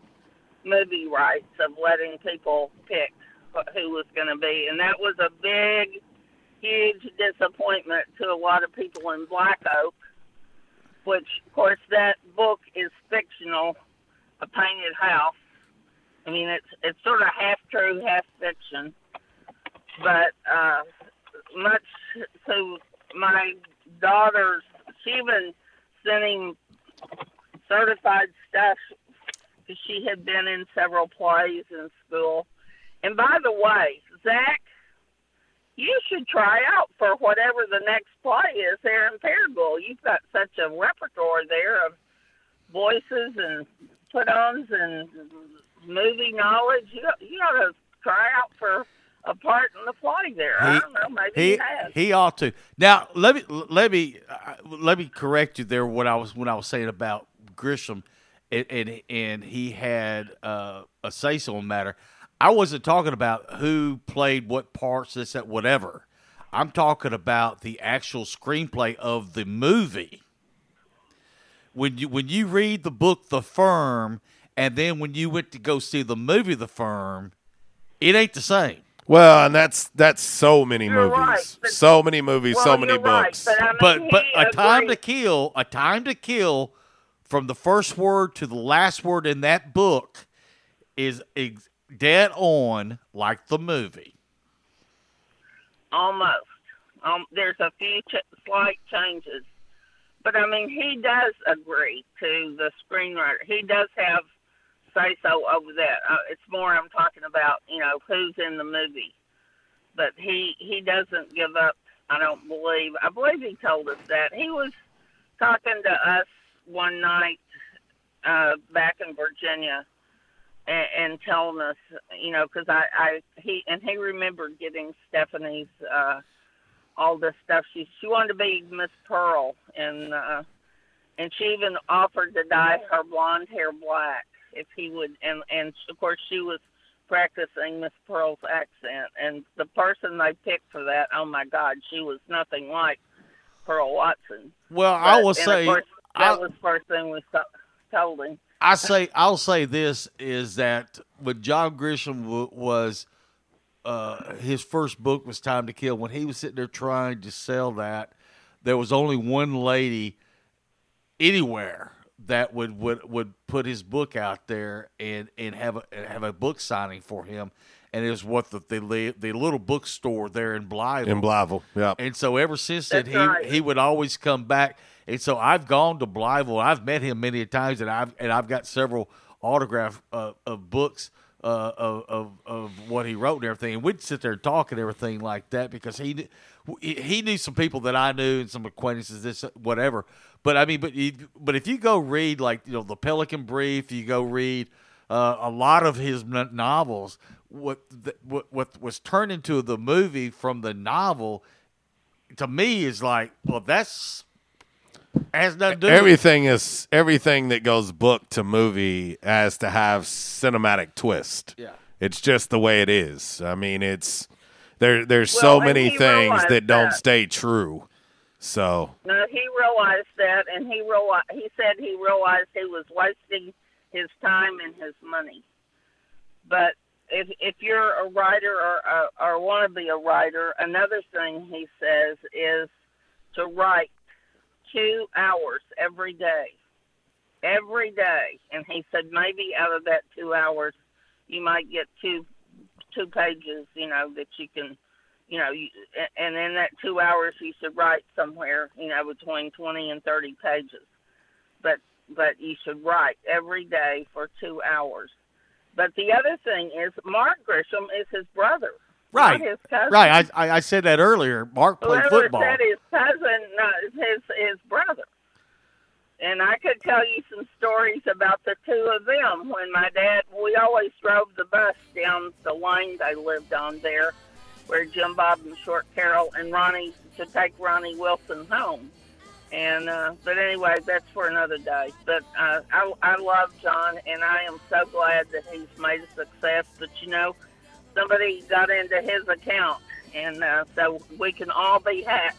movie rights of letting people pick who was going to be, and that was a big, huge disappointment to a lot of people in Black Oak which of course that book is fictional, A Painted House. I mean it's it's sort of half true, half fiction. But uh much to my daughter's she even sent him certified stuff because she had been in several plays in school. And by the way, Zach, you should try out for whatever the next play is there in Paragould. You've got such a repertoire there of voices and put-ons and movie knowledge. You you ought to try out for a part in the play there. I don't know, maybe he you have. he ought to. Now let me let me uh, let me correct you there. What I was when I was saying about Grisham, and and, and he had uh, a say so on the matter. I wasn't talking about who played what parts, this, that, whatever. I'm talking about the actual screenplay of the movie. When you when you read the book The Firm, and then when you went to go see the movie The Firm, it ain't the same. Well, and that's that's so many You're movies, right, but- so many movies, so many you're right, books. but I mean, but but a time to kill, a time to kill, from the first word to the last word in that book is ex- dead on like the movie. almost. Um, there's a few ch- slight changes, but I mean, he does agree to the screenwriter. He does have say so over that. Uh, it's more I'm talking about, you know, who's in the movie, but he he doesn't give up. I don't believe. I believe he told us that he was talking to us one night uh, back in Virginia and, and telling us, you know, because I, I he and he remembered getting Stephanie's uh, all this stuff. She she wanted to be Miss Pearl, and uh, and she even offered to dye her blonde hair black if he would. And and of course she was practicing Miss Pearl's accent, and the person they picked for that, oh my God, she was nothing like Pearl Watson. Well, I But- will say, course, that I- was the first thing we to- told him. I say I'll say this is that when John Grisham w- was uh, his first book was Time to Kill. When he was sitting there trying to sell that, there was only one lady anywhere that would, would, would put his book out there and, and have a have a book signing for him. And it was what the the, the little bookstore there in Blythe. In Blytheville, yeah. And so ever since that, That's he right. he would always come back. And so I've gone to Blytheville. I've met him many times, and I've and I've got several autograph uh, of books uh, of, of of what he wrote and everything. And we'd sit there and talk and everything like that because he he knew some people that I knew and some acquaintances, this whatever. But I mean, but you, but if you go read like you know the Pelican Brief, you go read uh, a lot of his novels. What, the, what what was turned into the movie from the novel to me is like, well, that's has nothing to do. with- Everything is everything that goes book to movie has to have cinematic twist. Yeah. It's just the way it is. I mean, it's there. There's Well, so and many he things realized that don't that. stay true. So No, he realized that, and he realized. He said he realized he was wasting his time and his money. But if if you're a writer or uh, or want to be a writer, another thing he says is to write two hours every day, every day. And he said maybe out of that two hours, you might get two two pages, you know, that you can you know, you, and in that two hours you should write somewhere, you know, between 20 and 30 pages. But but you should write every day for two hours. But the other thing is, Mark Grisham is his brother, right, not his cousin. right. I, I I said that earlier. Mark played Whoever football. said his cousin, no, his his brother. And I could tell you some stories about the two of them. When my dad, we always drove the bus down the lane they lived on there, where Jim Bob and Short Carroll and Ronnie to take Ronnie Wilson home. And uh, but anyway, that's for another day. But uh, I I love John, and I am so glad that he's made a success. But you know, somebody got into his account, and uh, so we can all be hacked.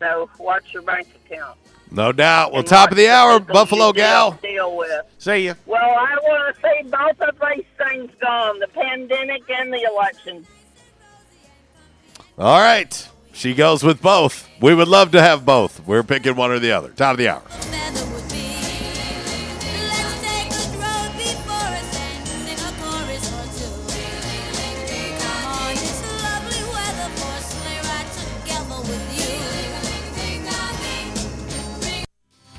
So watch your bank account. no doubt. Well, And top of the the hour, Buffalo gal. Deal with. See you. Well, I want to see both of these things gone: the pandemic and the election. All right. She goes with both. We would love to have both. We're picking one or the other. Top of the hour.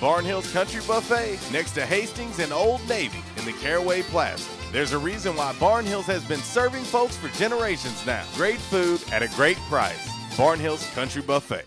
Barnhill's Country Buffet next to Hastings and Old Navy in the Caraway Plaza. There's a reason why Barnhills has been serving folks for generations now. Great food at a great price. Barnhill's Country Buffet.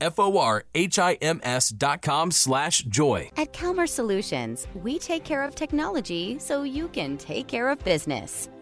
F-O-R-H-I-M-S dot com slash joy. At Calmer Solutions, we take care of technology so you can take care of business.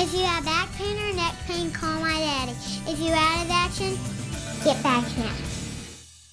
If you have back pain or neck pain, call my daddy. If you're out of action, get back now.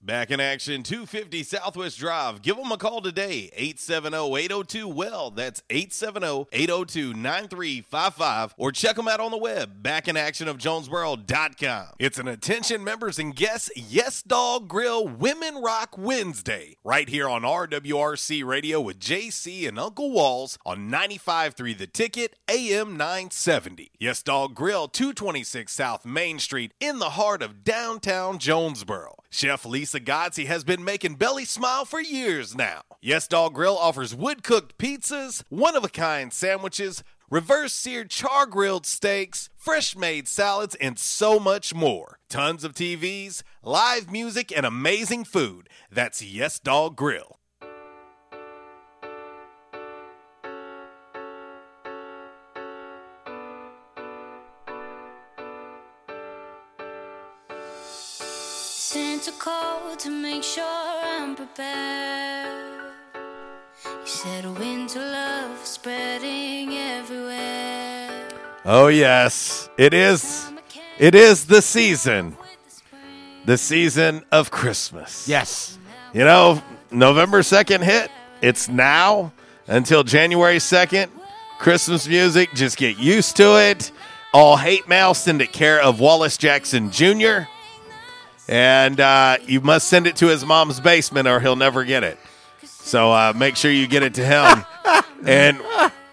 Back in action, 250 Southwest Drive. Give them a call today, 870-802-WELL. That's 870-802-9355. Or check them out on the web, backinactionofjonesboro.com. It's an attention members and guests Yes Dog Grill Women Rock Wednesday. Right here on RWRC Radio with JC and Uncle Walls on 95.3 The Ticket, AM 970. Yes Dog Grill, 226 South Main Street in the heart of downtown Jonesboro. Chef Lisa Godsey has been making Belly smile for years now. Yes Dog Grill offers wood cooked pizzas, one of a kind sandwiches, reverse seared char grilled steaks, fresh made salads, and so much more. Tons of TVs, live music, and amazing food. That's Yes Dog Grill. Sent a call to make sure I'm prepared. You said winter love spreading everywhere. Oh yes, it is. It is the season. The season of Christmas. Yes. You know, November 2nd hit. It's now until January 2nd. Christmas music, just get used to it. All hate mail, send it care of Wallace Jackson Jr. And uh, you must send it to his mom's basement or he'll never get it. So uh, make sure you get it to him. and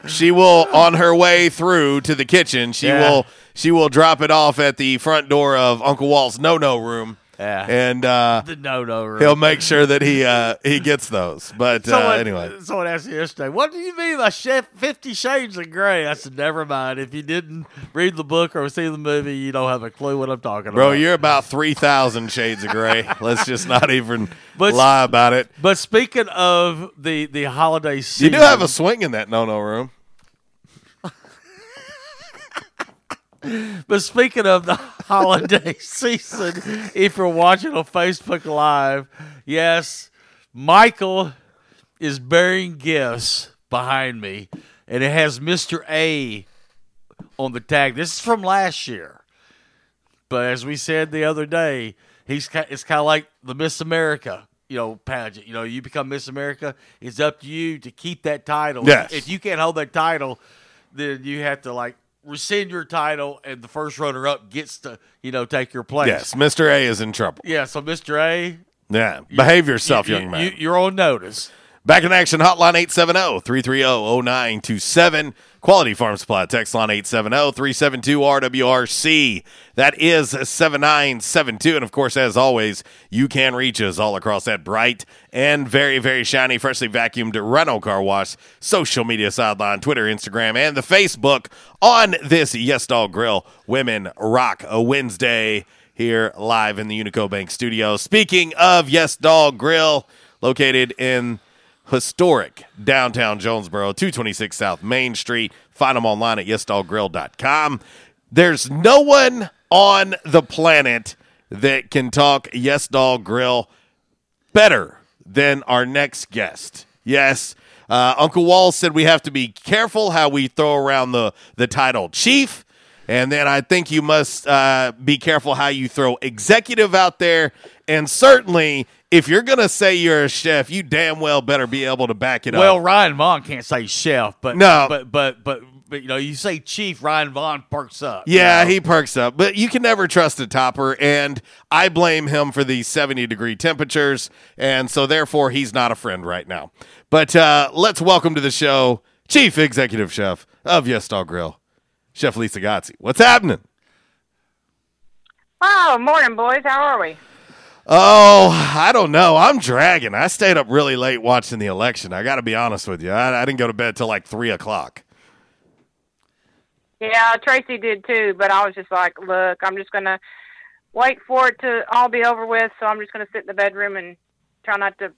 she will, on her way through to the kitchen, she Yeah. will she will drop it off at the front door of Uncle Walt's no no room. Yeah. And uh, The no-no room. he'll make sure that he uh, he gets those. But uh, anyway, someone asked me yesterday, "What do you mean by chef Fifty Shades of Grey?" I said, "Never mind. If you didn't read the book or see the movie, you don't have a clue what I'm talking bro, about." Bro, you're about three thousand shades of gray. Let's just not even But- lie about it. But speaking of the the holiday season, You do have a swing in that no no room. But speaking of the holiday season, if you're watching on Facebook Live, yes, Michael is bearing gifts behind me, and it has Mr. A on the tag. This is from last year, but as we said the other day, he's it's kind of like the Miss America. You know, pageant. You know, you become Miss America. It's up to you to keep that title. Yes. If you can't hold that title, then you have to like rescind your title, and the first runner up gets to you know take your place. Yes, Mister A is in trouble. Yeah. So, Mister A, Yeah, behave yourself, you- young man. You, you're on notice. Back in action, hotline 870-330-0927. Quality Farm Supply, text line 870-372-RWRC. That is 7972. And of course, as always, you can reach us all across that bright and very, very shiny, freshly vacuumed Rhino Car Wash, social media sideline, Twitter, Instagram, and the Facebook on this Yes Dog Grill Women Rock a Wednesday here live in the Unico Bank studio. Speaking of Yes Dog Grill, located in historic downtown Jonesboro, 226 South Main Street. Find them online at yesdoggrill.com. There's no one on the planet that can talk Yes Dog Grill better than our next guest. Yes, uh, Uncle Wall said we have to be careful how we throw around the, the title chief. And then I think you must uh, be careful how you throw executive out there. And certainly, if you're going to say you're a chef, you damn well better be able to back it Well, up. Well, Ryan Vaughn can't say chef, but No. but but but but you know, you say Chief Ryan Vaughn perks up. you Yeah, know? he perks up, but you can never trust a topper, and I blame him for these 70 degree temperatures, and so therefore he's not a friend right now. But uh, let's welcome to the show Chief Executive Chef of Yes Dog Grill, Chef Lisa Gotzi. What's happening? Oh, morning, boys. How are we? Oh, I don't know. I'm dragging. I stayed up really late watching the election. I got to be honest with you. I, I didn't go to bed till like three o'clock. Yeah, Tracy did too, but I was just like, look, I'm just gonna wait for it to all be over with, so I'm just gonna sit in the bedroom and try not to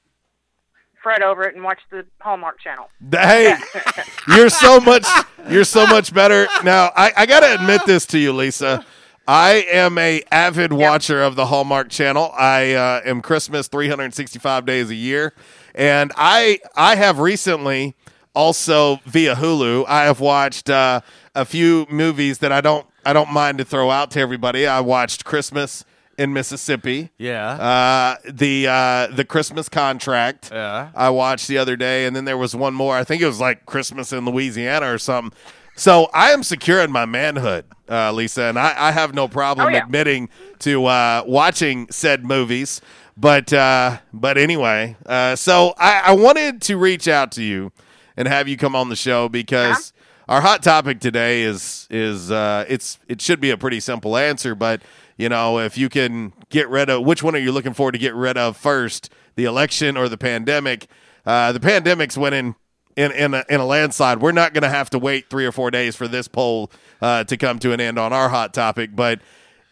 fret over it and watch the Hallmark Channel. Hey, you're so much. You're so much better now. I, I got to admit this to you, Lisa. I am a avid watcher of the Hallmark Channel. I uh, am Christmas 365 days a year, and I I have recently also via Hulu. I have watched uh, a few movies that I don't I don't mind to throw out to everybody. I watched Christmas in Mississippi. Yeah. Uh, the uh, the Christmas contract. Yeah. I watched the other day, and then there was one more. I think it was like Christmas in Louisiana or something. So I am secure in my manhood, uh, Lisa, and I, I have no problem Oh, yeah. admitting to uh, watching said movies. But uh, but anyway, uh, so I, I wanted to reach out to you and have you come on the show because our hot topic today is is uh, it's it should be a pretty simple answer, but you know if you can get rid of which one are you looking for to get rid of first, the election or the pandemic? Uh, the pandemic's winning in in a, in a landslide. We're not going to have to wait three or four days for this poll uh, to come to an end on our hot topic, but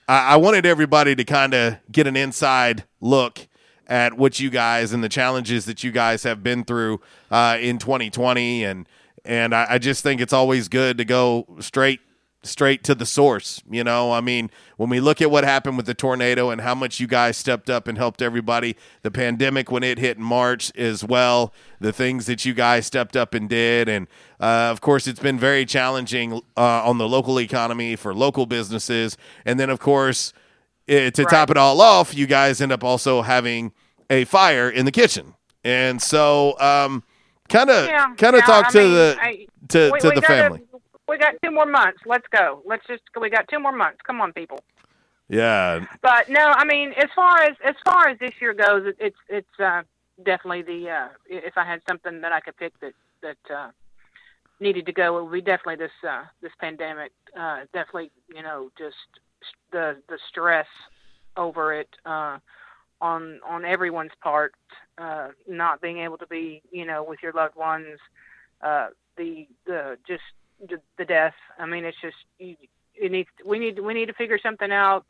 I, I wanted everybody to kind of get an inside look at what you guys and the challenges that you guys have been through uh, in 2020, and and I, I just think it's always good to go straight straight to the source. You know, I mean, when we look at what happened with the tornado and how much you guys stepped up and helped everybody, the pandemic when it hit in March as well, the things that you guys stepped up and did, and uh, of course, it's been very challenging uh, on the local economy for local businesses, and then of course. eh, to top it all off, you guys end up also having a fire in the kitchen, and so um, kind of kind of talk I to mean, the I- to, we- to we the family. We got two more months. Let's go. Let's just. We got two more months. Come on, people. Yeah, But no, I mean, as far as as far as this year goes, it, it's it's uh, definitely the uh, if I had something that I could pick that that uh, needed to go, it would be definitely this uh, this pandemic. Uh, definitely, you know, just the the stress over it uh, on on everyone's part, uh, not being able to be, you know, with your loved ones, uh, the the just the, the death. I mean, it's just you, it needs we need we need to figure something out,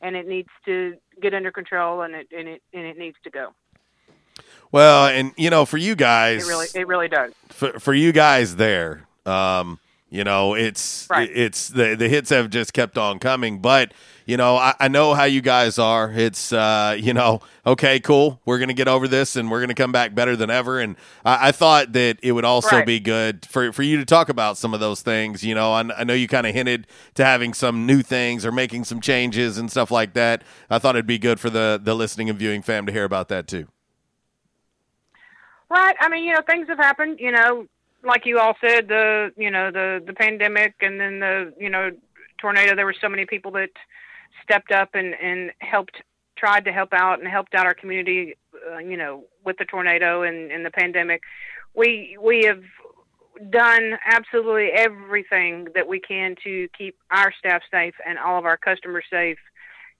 and it needs to get under control, and it and it and it needs to go. Well, and you know, for you guys, It really it really does. for for you guys there, um, you know, it's Right. it's the the hits have just kept on coming. But you know, I, I know how you guys are. It's uh, you know, okay, cool. We're gonna get over this, and we're gonna come back better than ever. And I, I thought that it would also Right. be good for for you to talk about some of those things. You know, I, I know you kind of hinted to having some new things or making some changes and stuff like that. I thought it'd be good for the the listening and viewing fam to hear about that too. Right. I mean, you know, things have happened. You know, like you all said, the you know the the pandemic, and then the you know tornado. There were so many people that stepped up and and helped, tried to help out and helped out our community. Uh, you know, with the tornado and, and the pandemic, we we have done absolutely everything that we can to keep our staff safe and all of our customers safe,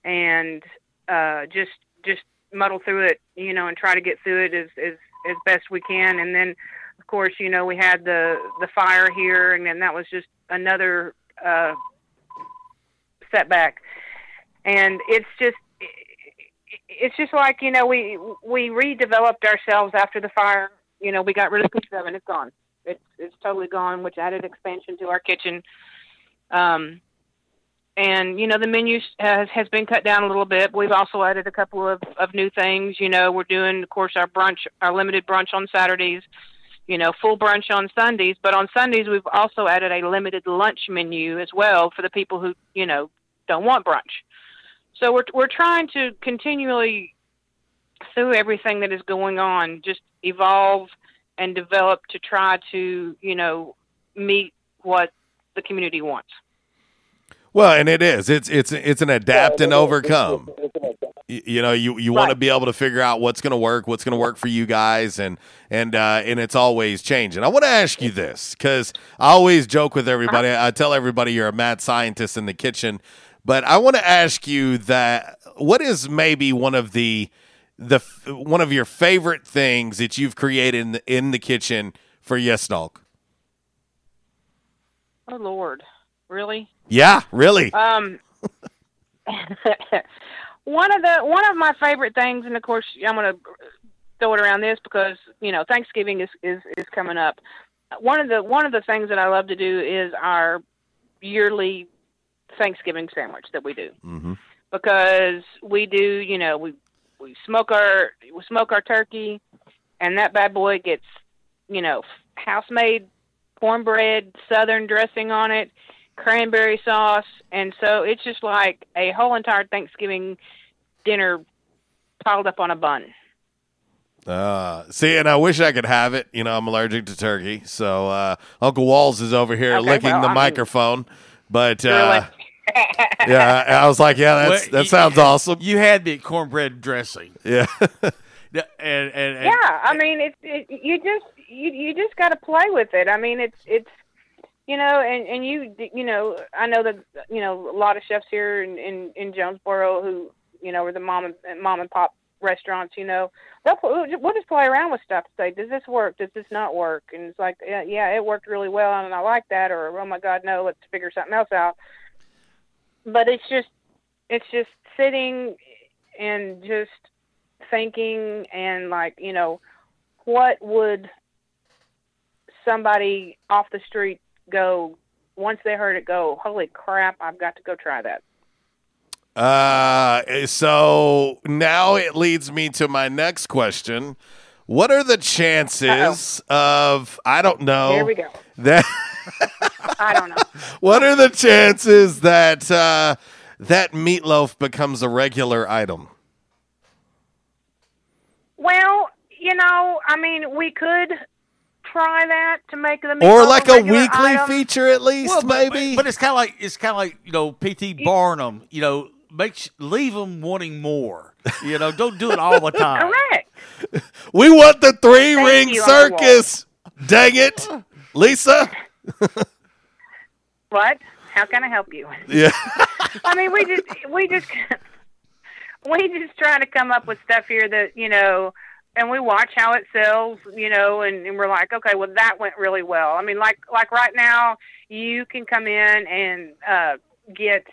and uh, just just muddle through it, you know, and try to get through it as as as best we can. And then, of course, you know, we had the the fire here, and then that was just another uh, setback. And it's just it's just like you know we we redeveloped ourselves after the fire. You know, we got rid of the seven. It's gone. It's it's totally gone, which added expansion to our kitchen. Um, and you know the menu has has been cut down a little bit. We've also added a couple of of new things. You know, we're doing, of course, our brunch, our limited brunch on Saturdays. You know, full brunch on Sundays. But on Sundays, we've also added a limited lunch menu as well for the people who you know don't want brunch. So we're we're trying to continually through everything that is going on, just evolve and develop to try to you know meet what the community wants. Well, and it is. It's it's it's an adapt and overcome. Y- You know, you you want to be able to figure out what's going to work, what's going to work for you guys, and and uh, and it's always changing. I want to ask you this because I always joke with everybody. I tell everybody you're a mad scientist in the kitchen, but I want to ask you that what is maybe one of the the one of your favorite things that you've created in the, in the kitchen for Yes Dog? Oh Lord, really? Yeah, really. Um, one of the one of my favorite things, and of course I'm going to throw it around this because you know Thanksgiving is, is is coming up. One of the one of the things that I love to do is our yearly Thanksgiving sandwich that we do Mm-hmm. because we do you know we we smoke our we smoke our turkey and that bad boy gets you know house made cornbread southern dressing on it cranberry sauce and so it's just like a whole entire thanksgiving dinner piled up on a bun Uh, see, and I wish I could have it. You know, I'm allergic to turkey, so uh, Uncle Walls is over here Okay, licking well, the I mean- microphone. But uh, yeah, I, I was like, yeah, that's, Well, that you- sounds awesome. You had me at cornbread dressing. Yeah, Yeah, and, and, and yeah i mean it's it, you just you you just got to play with it i mean it's it's you know and and you you know i know that you know a lot of chefs here in in, in jonesboro who you know are the mom and mom and pop restaurants you know they'll we'll just play around with stuff say does this work? Does this not work? And it's like yeah, yeah it worked really well. And i like that or oh my god no let's figure something else out. But it's just it's just sitting and just thinking and like you know what would somebody off the street go once they heard it go holy crap i've got to go try that Uh, so now it leads me to my next question. What are the chances of I don't know Here we go. that i don't know what are the chances that uh, that meatloaf becomes a regular item? well you know i mean we could try that to make them Or like a weekly item. feature at least, Well, maybe. But, but it's kind of like it's kind of like you know PT Barnum. You know, make leave them wanting more. You know, don't do it all the time. correct we want the three ring you, circus. Dang it, Lisa. what how can i help you Yeah. I mean, we just we just we just try to come up with stuff here that you know, and we watch how it sells, you know, and, and we're like, okay, well that went really well. I mean, like like right now, you can come in and uh, get.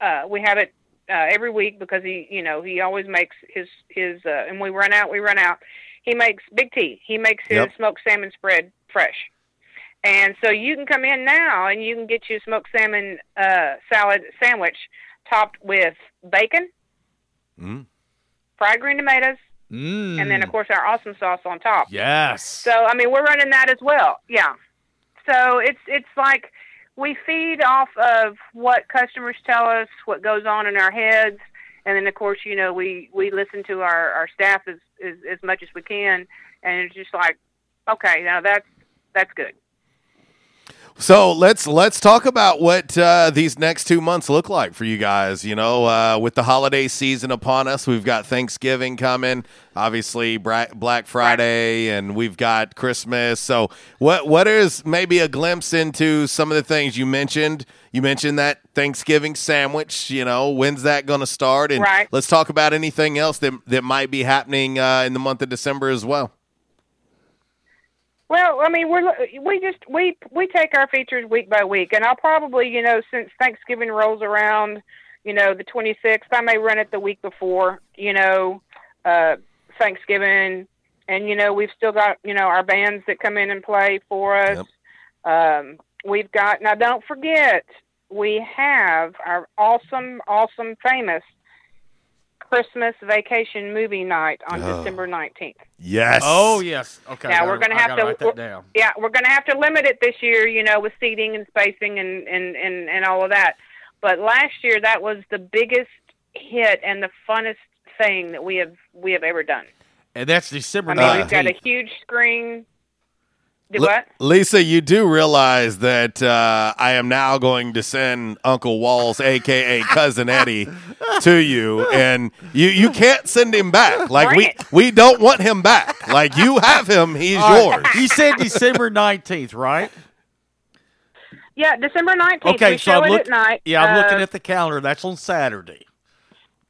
Uh, we have it uh, every week because he, you know, he always makes his his, uh, and we run out, we run out. He makes Big tea. He makes his Yep. smoked salmon spread fresh. And so you can come in now and you can get you smoked salmon uh, salad sandwich topped with bacon, Mm. fried green tomatoes, Mm. and then of course our awesome sauce on top. Yes. So I mean we're running that as well. Yeah. So it's it's like we feed off of what customers tell us, what goes on in our heads, and then of course you know we we listen to our our staff as as, as much as we can, and it's just like okay now that's that's good. So let's let's talk about what uh, these next two months look like for you guys. You know, uh, with the holiday season upon us, we've got Thanksgiving coming, obviously Black Friday, and we've got Christmas. So what what is maybe a glimpse into some of the things you mentioned? You mentioned that Thanksgiving sandwich. You know, when's that going to start? And Right. let's talk about anything else that that might be happening uh, in the month of December as well. Well, I mean, we're we just we we take our features week by week, and I'll probably you know since Thanksgiving rolls around, you know the 26th, I may run it the week before, you know, uh, Thanksgiving, and you know we've still got you know our bands that come in and play for us. Um, we've got now. Don't forget, we have our awesome, awesome, famous Christmas vacation movie night on Oh. December 19th. Yes. Oh yes. Okay. Now I we're going to have gotta to write that down. yeah, we're going to have to limit it this year, you know, with seating and spacing and and and and all of that. But last year that was the biggest hit and the funnest thing that we have we have ever done. And that's December I mean, we've got a huge screen. Did L- Lisa, you do realize that uh, I am now going to send Uncle Walls, aka Cousin Eddie, to you, and you you can't send him back. Like Bring we it. we don't want him back. Like you have him, he's All right, yours. You said December nineteenth, right? Yeah, December nineteenth. Okay, we so show I'm it look- at night. Yeah, I'm looking Uh, at the calendar. That's on Saturday.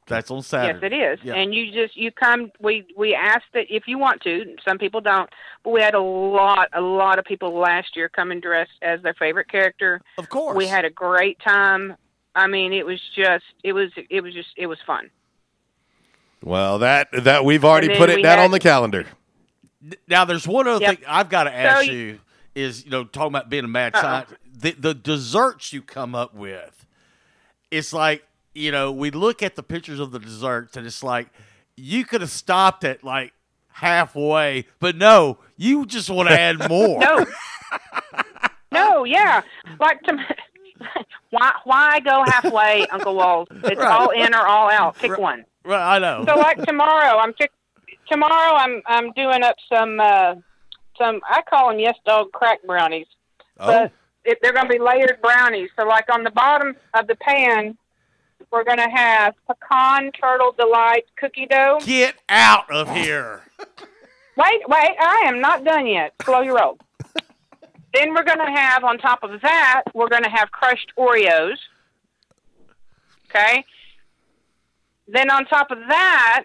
That's on Saturday. Yes, it is. Yeah. And you just you come. We we asked that if you want to. Some people don't, but we had a lot a lot of people last year coming dressed as their favorite character. Of course, we had a great time. I mean, it was just it was it was just it was fun. Well, that that we've already put it we down had- on the calendar. Now, there's one other Yep. thing I've got to ask you- you is you know talking about being a mad Uh-oh. scientist. The, the desserts you come up with, it's like you know we look at the pictures of the desserts and it's like you could have stopped at like halfway, but no, you just want to add more. No. no, yeah. Like to why why go halfway, Uncle Walls? It's Right. all in or all out. Pick one. Right, I know. So like tomorrow, I'm pick, tomorrow I'm I'm doing up some uh some I call them yes dog crack brownies, Oh. but it, they're going to be layered brownies. So like on the bottom of the pan, we're going to have pecan turtle delight cookie dough. Get out of here. Wait, wait, I am not done yet. Slow your roll. then we're going to have on top of that, we're going to have crushed Oreos. Okay. Then on top of that,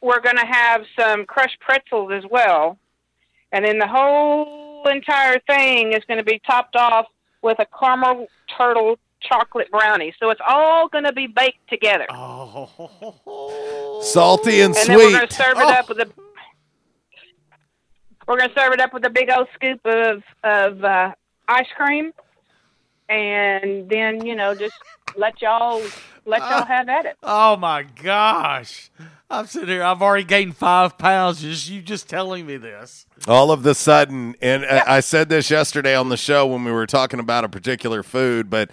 we're going to have some crushed pretzels as well. And then the whole entire thing is going to be topped off with a caramel turtle chocolate brownie. So it's all going to be baked together. Oh. Salty and, and then we're going sweet. to serve it up with a. We're going to serve it up with a big old scoop of of uh, ice cream, and then you know just let y'all let y'all have at it. Oh my gosh. I'm sitting here. I've already gained five pounds. Just you just telling me this. All of the sudden, and I I said this yesterday on the show when we were talking about a particular food, but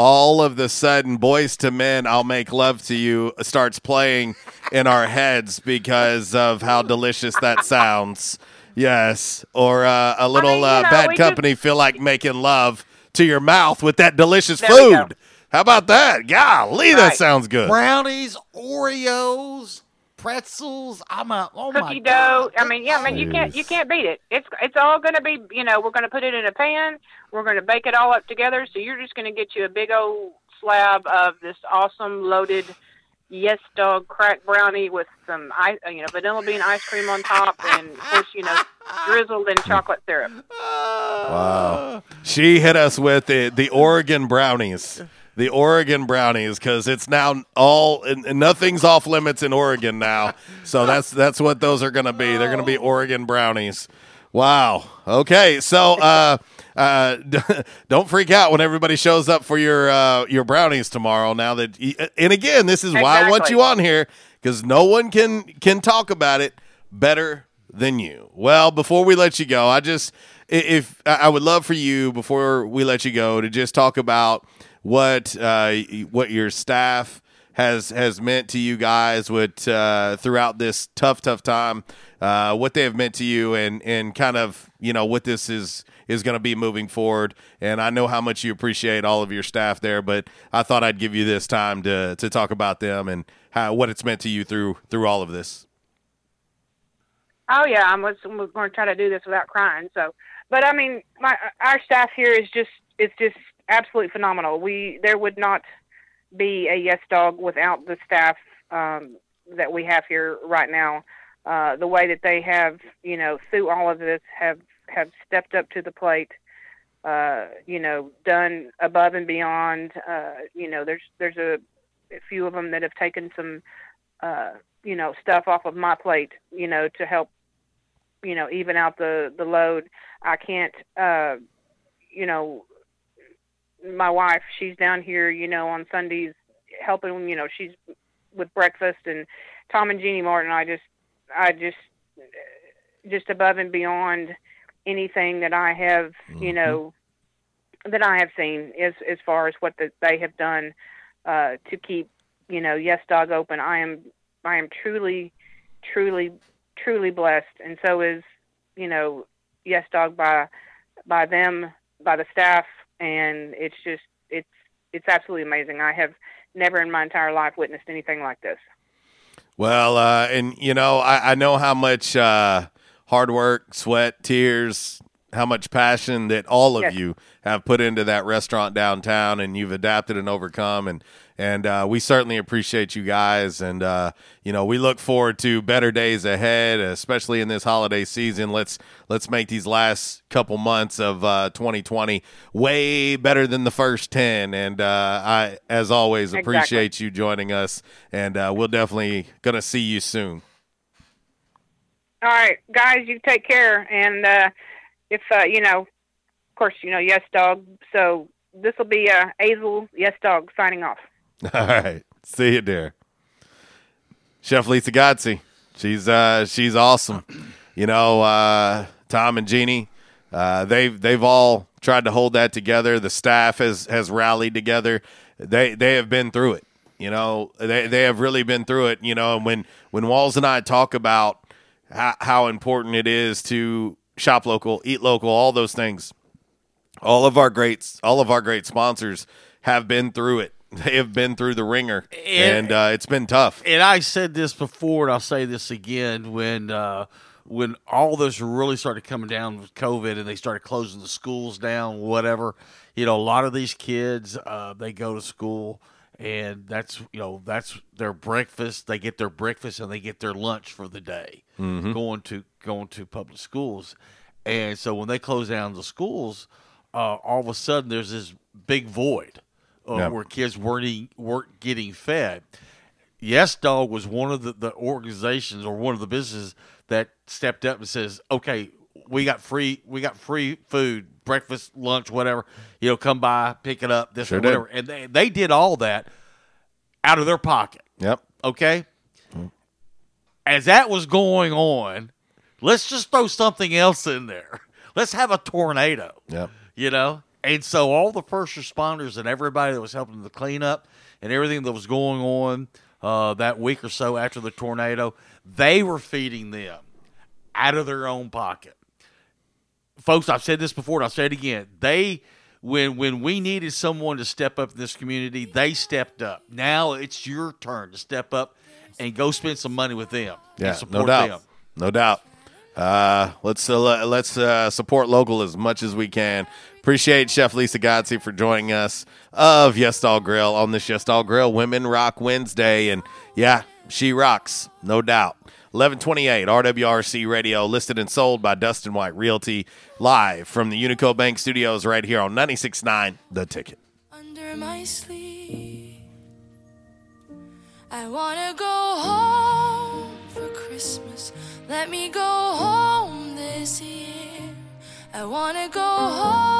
all of the sudden, Boyz II Men, I'll Make Love to You starts playing in our heads because of how delicious that sounds. Yes. Or uh, a little you uh, know, bad we company feel like making love to your mouth with that delicious There food. How about that? Golly, that sounds good. Brownies, Oreos, pretzels. I'm a oh my Cookie dough. I mean, yeah, I mean you can't you can't beat it. It's it's all going to be you know we're going to put it in a pan. We're going to bake it all up together. So you're just going to get you a big old slab of this awesome loaded yes dog crack brownie with some ice, uh, you know vanilla bean ice cream on top, and of course you know drizzled in chocolate syrup. Wow. She hit us with the, the Oregon brownies. The Oregon brownies, because it's now all and nothing's off limits in Oregon now. So that's that's what those are going to be. They're going to be Oregon brownies. Wow. Okay. So uh, uh, don't freak out when everybody shows up for your uh, your brownies tomorrow. Now that y- and again, this is why I want you on here because no one can can talk about it better than you. Well, before we let you go, I just if I would love for you before we let you go to just talk about what uh, what your staff has has meant to you guys with uh, throughout this tough tough time, uh, what they have meant to you, and and kind of you know what this is is going to be moving forward. And I know how much you appreciate all of your staff there, but I thought I'd give you this time to to talk about them and how what it's meant to you through through all of this. Oh yeah, I'm was we're going to try to do this without crying. So, but I mean, my our staff here is just it's just absolutely phenomenal. We there would not be a yes dog without the staff um, that we have here right now. Uh, the way that they have, you know, through all of this, have have stepped up to the plate. Uh, you know, done above and beyond. Uh, you know, there's there's a, a few of them that have taken some, uh, you know, stuff off of my plate. You know, to help you know even out the the load i can't uh you know my wife she's down here you know on sundays helping you know she's with breakfast and tom and jeannie martin i just i just just above and beyond anything that i have you know that i have seen as as far as what the, they have done uh to keep you know yes dog open. I am i am truly truly truly blessed. And so is you know Yes Dog by by them by the staff, and it's just it's it's absolutely amazing. I have never in my entire life witnessed anything like this. Well, uh, and you know, I, I know how much uh, hard work, sweat, tears, how much passion that all of Yes. you have put into that restaurant downtown, and you've adapted and overcome, and and uh, we certainly appreciate you guys, and uh, you know, we look forward to better days ahead, especially in this holiday season. Let's let's make these last couple months of uh, 2020 way better than the first ten, and uh, I, as always, Exactly. appreciate you joining us, and uh, we'll definitely gonna see you soon. All right, guys, you take care, and uh, if uh, you know, of course, you know, Yes Dog. So this will be uh, Azel Yes Dog signing off. All right. See you there. Chef Lisa Gotzi. She's uh she's awesome. You know, uh Tom and Jeannie, uh they've they've all tried to hold that together. The staff has has rallied together. They they have been through it. You know, they they have really been through it, you know, and when when Walls and I talk about how, how important it is to shop local, eat local, all those things all of our greats all of our great sponsors have been through it they have been through the ringer and, uh, it's been tough and I said this before, and I'll say this again when uh, when all this really started coming down with COVID, and they started closing the schools down, whatever. You know, a lot of these kids uh, they go to school, and that's you know that's their breakfast. They get their breakfast and they get their lunch for the day, Mhm. going to going to public schools, and so when they close down the schools, uh, all of a sudden there's this big void uh, Yeah. where kids weren't eating, weren't getting fed. Yes Dog was one of the, the organizations or one of the businesses that stepped up and says, "Okay, we got free we got free food, breakfast, lunch, whatever. You know, come by, pick it up, this Sure or did. whatever." And they they did all that out of their pocket. Yep. Okay. As that was going on, let's just throw something else in there. Let's have a tornado Yep. you know and so all the first responders and everybody that was helping the cleanup and everything that was going on uh, that week or so after the tornado they were feeding them out of their own pocket. Folks i've said this before and i'll say it again. They when when we needed someone to step up in this community they stepped up. Now it's your turn to step up and go spend some money with them yeah and support no doubt. them. No doubt. Uh, let's uh, let's uh, support local as much as we can. Appreciate Chef Lisa Gotzi for joining us of Yes Dog Grill on this Yes Dog Grill Women Rock Wednesday, and yeah, she rocks, no doubt. 1128 RWRC Radio, listed and sold by Dustin White Realty, live from the Unico Bank Studios right here on 96.9 The Ticket. under my sleeve. I wanna go home for Christmas. Let me go home this year. I wanna go home.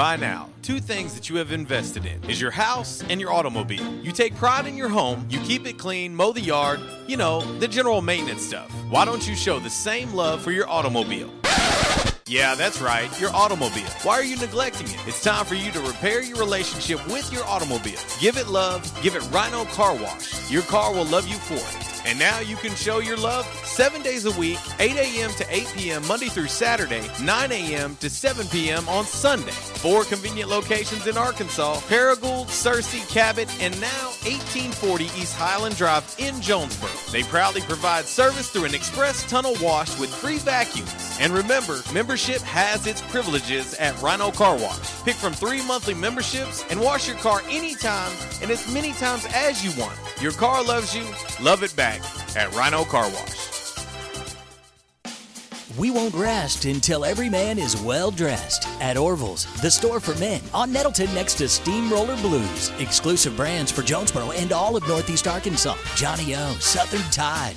By now, two things that you have invested in is your house and your automobile. You take pride in your home, you keep it clean, mow the yard, you know, the general maintenance stuff. Why don't you show the same love for your automobile? Yeah, that's right, your automobile. Why are you neglecting it? It's time for you to repair your relationship with your automobile. Give it love, give it Rhino Car Wash. Your car will love you for it. And now you can show your love seven days a week, 8 a.m. to 8 p.m. Monday through Saturday, 9 a.m. to 7 p.m. on Sunday. Four convenient locations in Arkansas Paragould, Searcy, Cabot, and now 1840 East Highland Drive in Jonesboro. They proudly provide service through an express tunnel wash with free vacuums. And remember, membership has its privileges at Rhino Car Wash. Pick from three monthly memberships and wash your car anytime and as many times as you want. Your car loves you, love it back at Rhino Car Wash. We won't rest until every man is well dressed. At Orville's, the store for men, on Nettleton next to Steamroller Blues. Exclusive brands for Jonesboro and all of Northeast Arkansas. Johnnie-O, Southern Tide,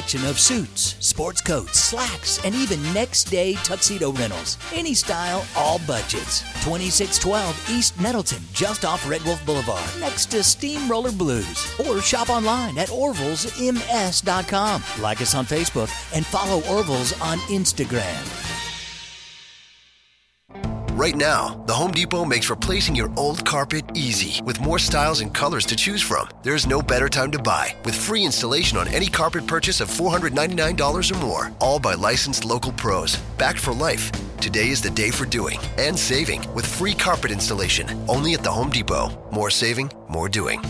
of suits, sports coats, slacks, and even next day tuxedo rentals. Any style, all budgets. 2612 East Nettleton, just off Red Wolf Boulevard, next to Steamroller Blues. Or shop online at orvillesms.com. Like us on Facebook and follow Orville's on Instagram. Right now, the Home Depot makes replacing your old carpet easy with more styles and colors to choose from. There's no better time to buy with free installation on any carpet purchase of $499 or more, all by licensed local pros. Backed for life. Today is the day for doing and saving with free carpet installation only at the Home Depot. More saving, more doing.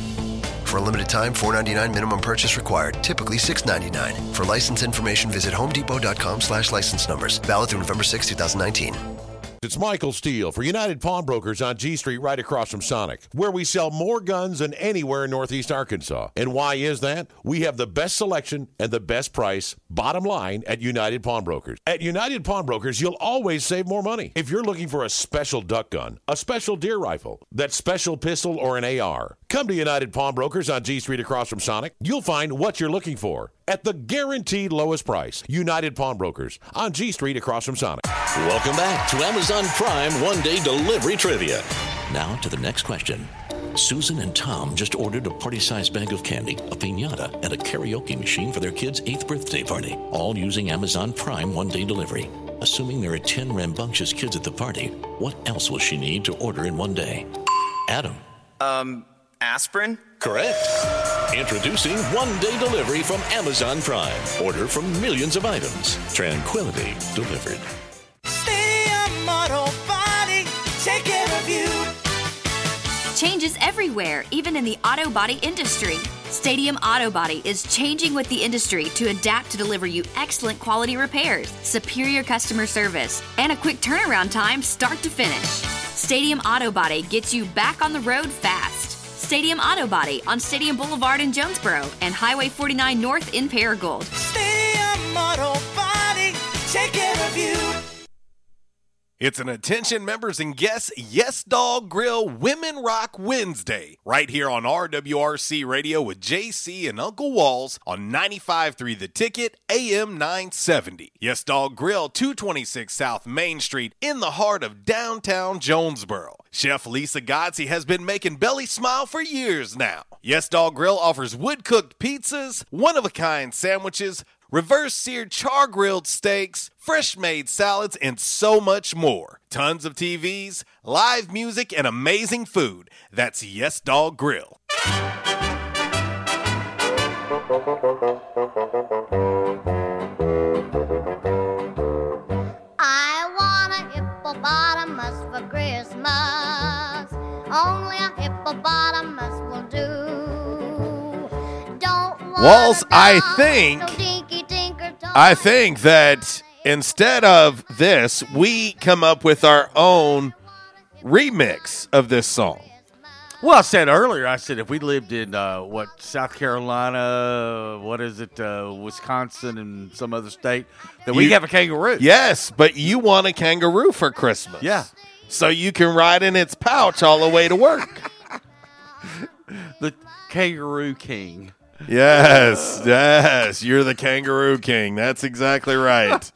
For a limited time, $4.99 minimum purchase required. Typically $6.99. For license information, visit homedepot.com slash license numbers. Valid through November 6, 2019. It's Michael Steele for United Pawnbrokers on G Street right across from Sonic, where we sell more guns than anywhere in Northeast Arkansas. And why is that? We have the best selection and the best price, bottom line, at United Pawnbrokers. At United Pawnbrokers, you'll always save more money. If you're looking for a special duck gun, a special deer rifle, that special pistol, or an AR, come to United Pawnbrokers on G Street across from Sonic. You'll find what you're looking for at the guaranteed lowest price. United Pawnbrokers on G Street across from Sonic. Welcome back to Amazon Prime One Day Delivery Trivia. Now to the next question. Susan and Tom just ordered a party sized bag of candy, a pinata, and a karaoke machine for their kid's eighth birthday party, all using Amazon Prime One Day Delivery. Assuming there are 10 rambunctious kids at the party, what else will she need to order in one day? Adam. Um, aspirin? Correct. Introducing one day delivery from Amazon Prime. Order from millions of items. Tranquility delivered. Stadium Auto Body, take care of you. Changes everywhere, even in the auto body industry. Stadium Auto Body is changing with the industry to adapt to deliver you excellent quality repairs, superior customer service, and a quick turnaround time start to finish. Stadium Auto Body gets you back on the road fast. Stadium Auto Body on Stadium Boulevard in Jonesboro and Highway 49 North in Paragould. Stadium Auto Body, take care of you. It's an attention members and guests Yes Dog Grill Women Rock Wednesday right here on RWRC Radio with JC and Uncle Walls on 95.3 The Ticket AM 970. Yes Dog Grill 226 South Main Street in the heart of downtown Jonesboro. Chef Lisa Godsey has been making Belly smile for years now. Yes Dog Grill offers wood cooked pizzas, one of a kind sandwiches, reverse seared char grilled steaks, fresh made salads, and so much more. Tons of TVs, live music, and amazing food. That's Yes Dog Grill. I want a hippopotamus for Christmas. Only a hippopotamus will do. Don't want Walls, I think- I think that instead of this, we come up with our own remix of this song. Well, I said earlier, I said if we lived in uh, what South Carolina, what is it, uh, Wisconsin, and some other state, that we have a kangaroo. Yes, but you want a kangaroo for Christmas. Yeah. So you can ride in its pouch all the way to work. the Kangaroo King. Yes, yes, you're the kangaroo king. That's exactly right.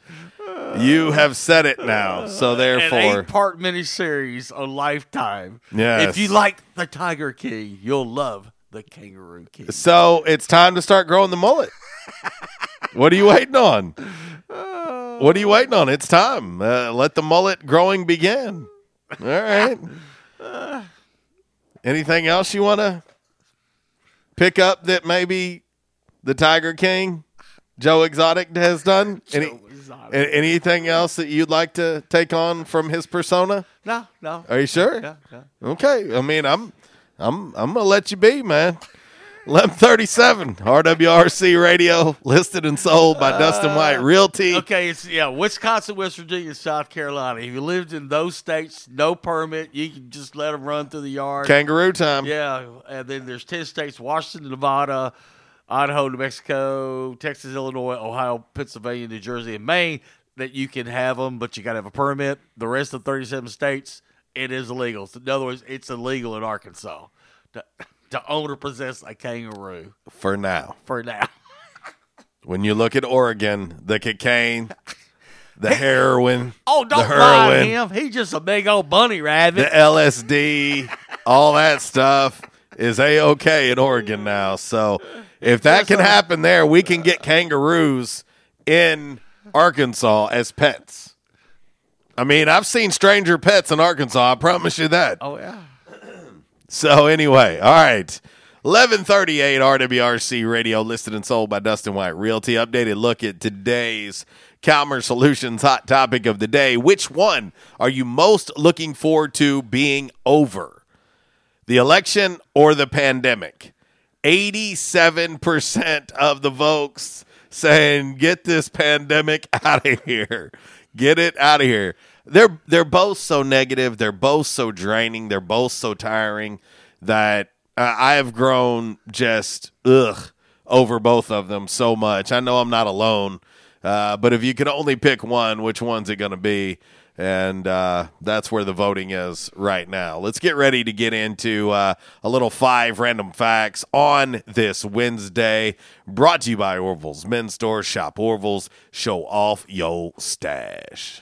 You have said it now. So therefore, eight-part miniseries a Lifetime. Yes. If you like the Tiger King, you'll love the Kangaroo King. so it's time to start growing the mullet. what are you waiting on? What are you waiting on? It's time. Uh, let the mullet growing begin. All right. Anything else you want to pick up that maybe the Tiger King, Joe Exotic, has done? Any, anything else that you'd like to take on from his persona? No, no. Are you sure? Yeah, yeah. Okay. I mean, I'm, I'm, I'm gonna let you be, man. Eleven thirty-seven, RWRC Radio, listed and sold by Dustin uh, White Realty. Okay, it's yeah, Wisconsin, West Virginia, South Carolina. If you lived in those states, no permit, you can just let them run through the yard. Kangaroo time. Yeah, and then there's ten states: Washington, Nevada, Idaho, New Mexico, Texas, Illinois, Ohio, Pennsylvania, New Jersey, and Maine that you can have them, but you got to have a permit. The rest of 37 states, it is illegal. So in other words, it's illegal in Arkansas to, to own or possess a kangaroo For now, for now. when you look at Oregon, the cocaine, the heroin, Oh, don't mind heroin, him. He's just a big old bunny rabbit. the LSD, all that stuff is a okay in Oregon now. So if that can happen there, we can get kangaroos in Arkansas as pets. I mean, I've seen stranger pets in Arkansas. I promise you that. oh yeah. So anyway, all right. 1138 RWRC Radio listed and sold by Dustin White Realty. Updated look at today's Calmer Solutions hot topic of the day. Which one are you most looking forward to being over? The election or the pandemic? 87% of the folks saying get this pandemic out of here. Get it out of here. They're they're both so negative, they're both so draining, they're both so tiring that uh, I have grown just ugh over both of them so much. I know I'm not alone, uh, but if you could only pick one, which one's it going to be? And uh, that's where the voting is right now. Let's get ready to get into uh, a little five random facts on this Wednesday. Brought to you by Orville's Men's Store. Shop Orville's. Show off your stash.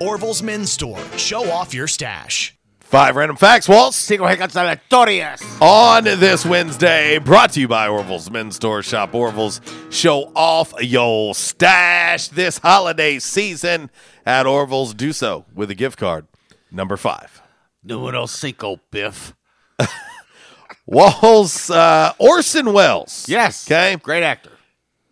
Orville's Men's Store. Show off your stash. Five random facts, Walls. Cinco aleatorias. On this Wednesday, brought to you by Orville's Men's Store. Shop Orville's. Show off your stash this holiday season at Orville's. Do so with a gift card. Number five. Numero cinco, Biff. Walls, uh, Orson Welles. Yes. Okay. Great actor.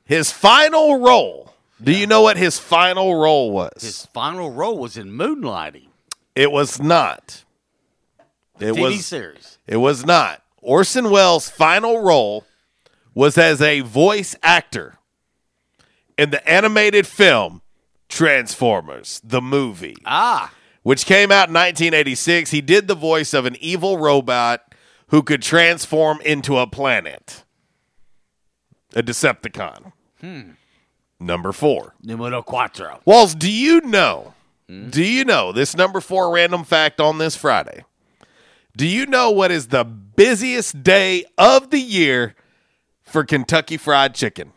His final role Do you know what his final role was? His final role was in Moonlighting. It was not. It TV was series. It was not. Orson Welles' final role was as a voice actor in the animated film Transformers, the movie. Ah. Which came out in 1986. He did the voice of an evil robot who could transform into a planet. A Decepticon. Hmm. Number four. Numero cuatro. Walls, do you know? Hmm? Do you know this number four random fact on this Friday? Do you know what is the busiest day of the year for Kentucky Fried Chicken?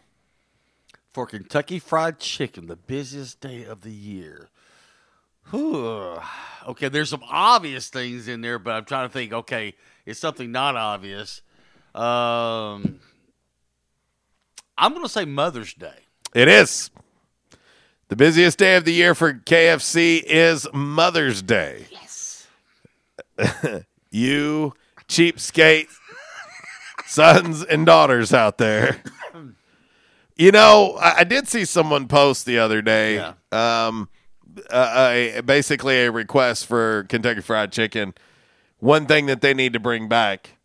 For Kentucky Fried Chicken, the busiest day of the year. Whew. Okay, there's some obvious things in there, but I'm trying to think. Okay, it's something not obvious. Um, I'm going to say Mother's Day. It is. The busiest day of the year for KFC is Mother's Day. Yes. you cheapskate sons and daughters out there. You know, I, I did see someone post the other day, um, uh, a, basically a request for Kentucky Fried Chicken. One thing that they need to bring back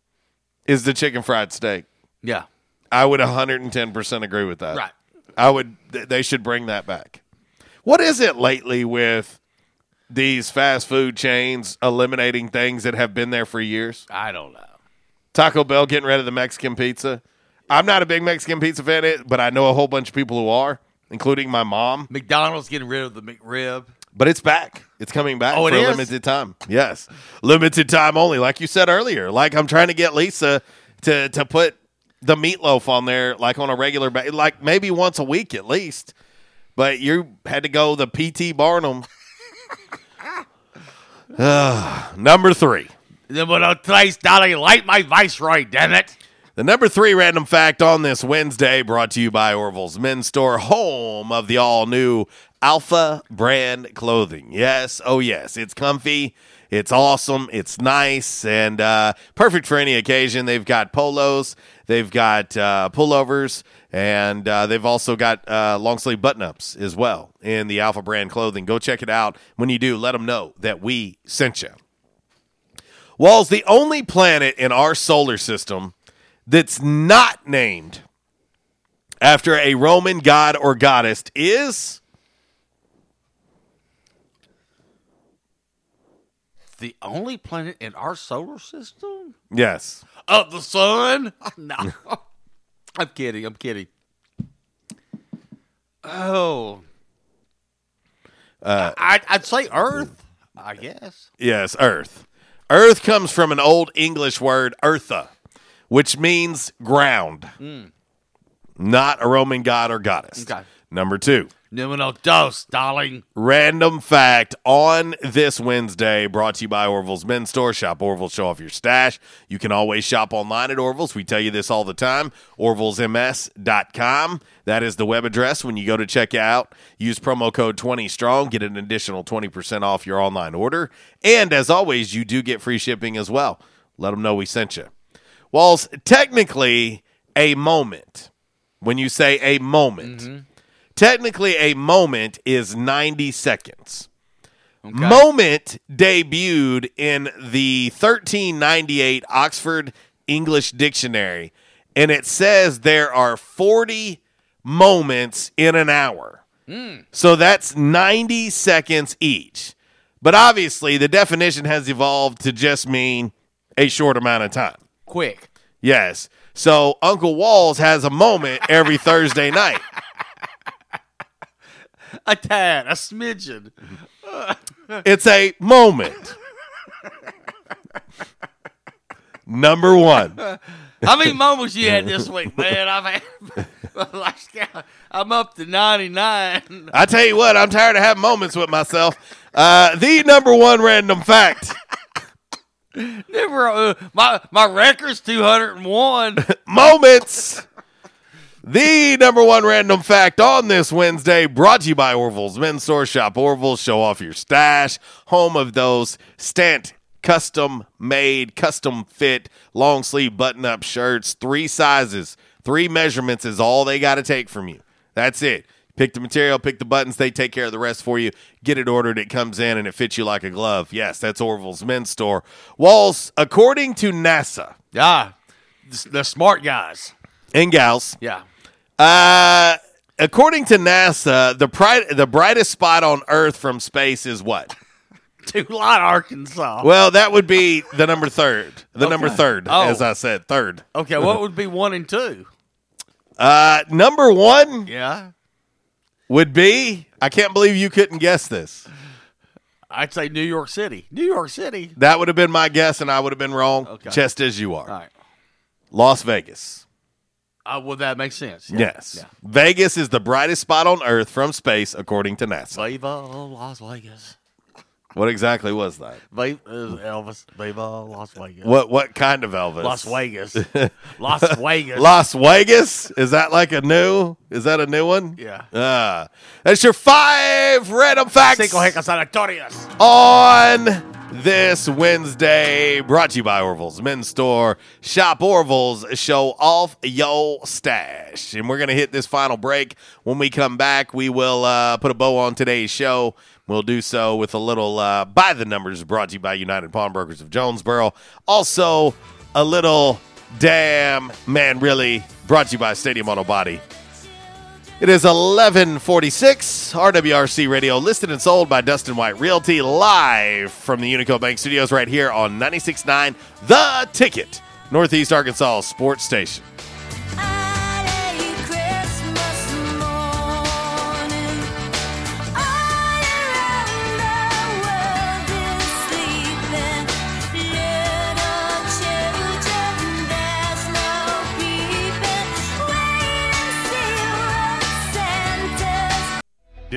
is the chicken fried steak. Yeah. I would 110% agree with that. Right. I would, they should bring that back. What is it lately with these fast food chains eliminating things that have been there for years? I don't know. Taco Bell getting rid of the Mexican pizza. I'm not a big Mexican pizza fan, but I know a whole bunch of people who are, including my mom. McDonald's getting rid of the McRib. But it's back. It's coming back Oh, for a is? limited time. Yes, limited time only. Like you said earlier. Like I'm trying to get Lisa to to put the meatloaf on there, like on a regular, ba- like maybe once a week at least. But you had to go the PT Barnum. Ah, number three. Then trace Dolly, light my viceroy, damn it. The number three random fact on this Wednesday brought to you by Orville's Men's Store, home of the all new Alpha brand clothing. Yes, oh yes, it's comfy, it's awesome, it's nice, and uh, perfect for any occasion. They've got polos, they've got uh, pullovers, and uh, they've also got uh, long sleeve button ups as well in the Alpha brand clothing. Go check it out. When you do, let them know that we sent you. Walls the only planet in our solar system that's not named after a Roman god or goddess is The only planet in our solar system? yes. Of the sun? No. I'm kidding. I'm kidding. Oh. Uh, I, I'd say Earth, I guess. Yes, Earth. Earth comes from an old English word, eartha, which means ground, Mm. not a Roman god or goddess. Okay. Number two. Numero dos, darling. Random fact on this Wednesday, brought to you by Orville's Men's Store. Shop Orville, show off your stash. You can always shop online at Orville's. We tell you this all the time. Orville'sMS.com. That is the web address. When you go to check out, use promo code 20STRONG, get an additional 20% off your online order. And as always, you do get free shipping as well. Let them know we sent you. Walls, technically, a moment. When you say a moment, mm-hmm. Technically a moment is 90 seconds. Moment debuted in the 1398 Oxford English Dictionary, and it says there are 40 moments in an hour. Hmm. So that's 90 seconds each. But obviously, the definition has evolved to just mean a short amount of time. Quick. Yes. So Uncle Walls has a moment every Thursday night. A tad, a smidgen. It's a moment. Number one. How many moments you had this week, man? I've had, I'm up to 99. I tell you what, I'm tired of having moments with myself. Uh, the number one random fact. Never, uh, my my record's 201. moments. The number one random fact on this Wednesday, brought to you by Orville's Men's Store. Shop Orville's, show off your stash. Home of those stent custom made, custom fit, long sleeve button up shirts. Three sizes, three measurements is all they got to take from you. That's it. Pick the material, pick the buttons. They take care of the rest for you. Get it ordered. It comes in and it fits you like a glove. Yes, that's Orville's Men's Store. Walls, according to NASA. Yeah, the smart guys and gals. Yeah. Uh, according to NASA, the pri- the brightest spot on Earth from space is what? Tulane, Arkansas. Well, that would be the number third. The Okay. number third, Oh. as I said, third. Okay, what would be one and two? Uh, number one Yeah, would be. I can't believe you couldn't guess this. I'd say New York City. New York City. That would have been my guess, and I would have been wrong, Okay. just as you are. All right. Las Vegas. Uh, well, that makes sense. Yeah. Yes. Yeah. Vegas is the brightest spot on Earth from space, according to NASA. Viva Las Vegas. What exactly was that? Viva Elvis. Viva Las Vegas. What what kind of Elvis? Las Vegas. Las Vegas. Las Vegas? Is that like a new? Is that a new one? Yeah. Ah, that's your five random facts Cinco Hecas Aleatorias. on this Wednesday. Brought to you by Orville's Men's Store. Shop Orville's, show off your stash. And we're going to hit this final break. When we come back, we will uh, put a bow on today's show. We'll do so with a little uh, by the numbers brought to you by United Pawnbrokers of Jonesboro. Also, a little damn man, really brought to you by Stadium Auto Body. It is 1146 RWRC Radio, listed and sold by Dustin White Realty, live from the Unico Bank Studios right here on 96.9 The Ticket, Northeast Arkansas Sports Station.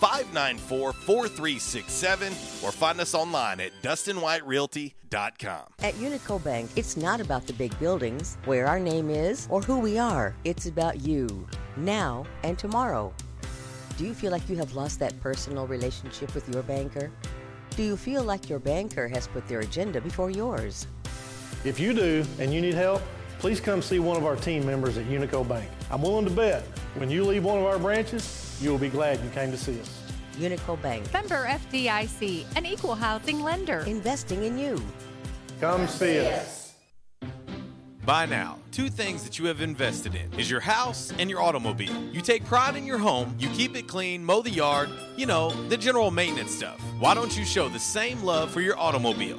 594 4367, or find us online at DustinWhiteRealty.com. At Unico Bank, it's not about the big buildings, where our name is, or who we are. It's about you, now and tomorrow. Do you feel like you have lost that personal relationship with your banker? Do you feel like your banker has put their agenda before yours? If you do and you need help, please come see one of our team members at Unico Bank. I'm willing to bet when you leave one of our branches, you will be glad you came to see us. Unico Bank. Member FDIC, an equal housing lender. Investing in you. Come see us. By now, two things that you have invested in is your house and your automobile. You take pride in your home, you keep it clean, mow the yard, you know, the general maintenance stuff. Why don't you show the same love for your automobile?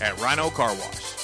at Rhino Car Wash.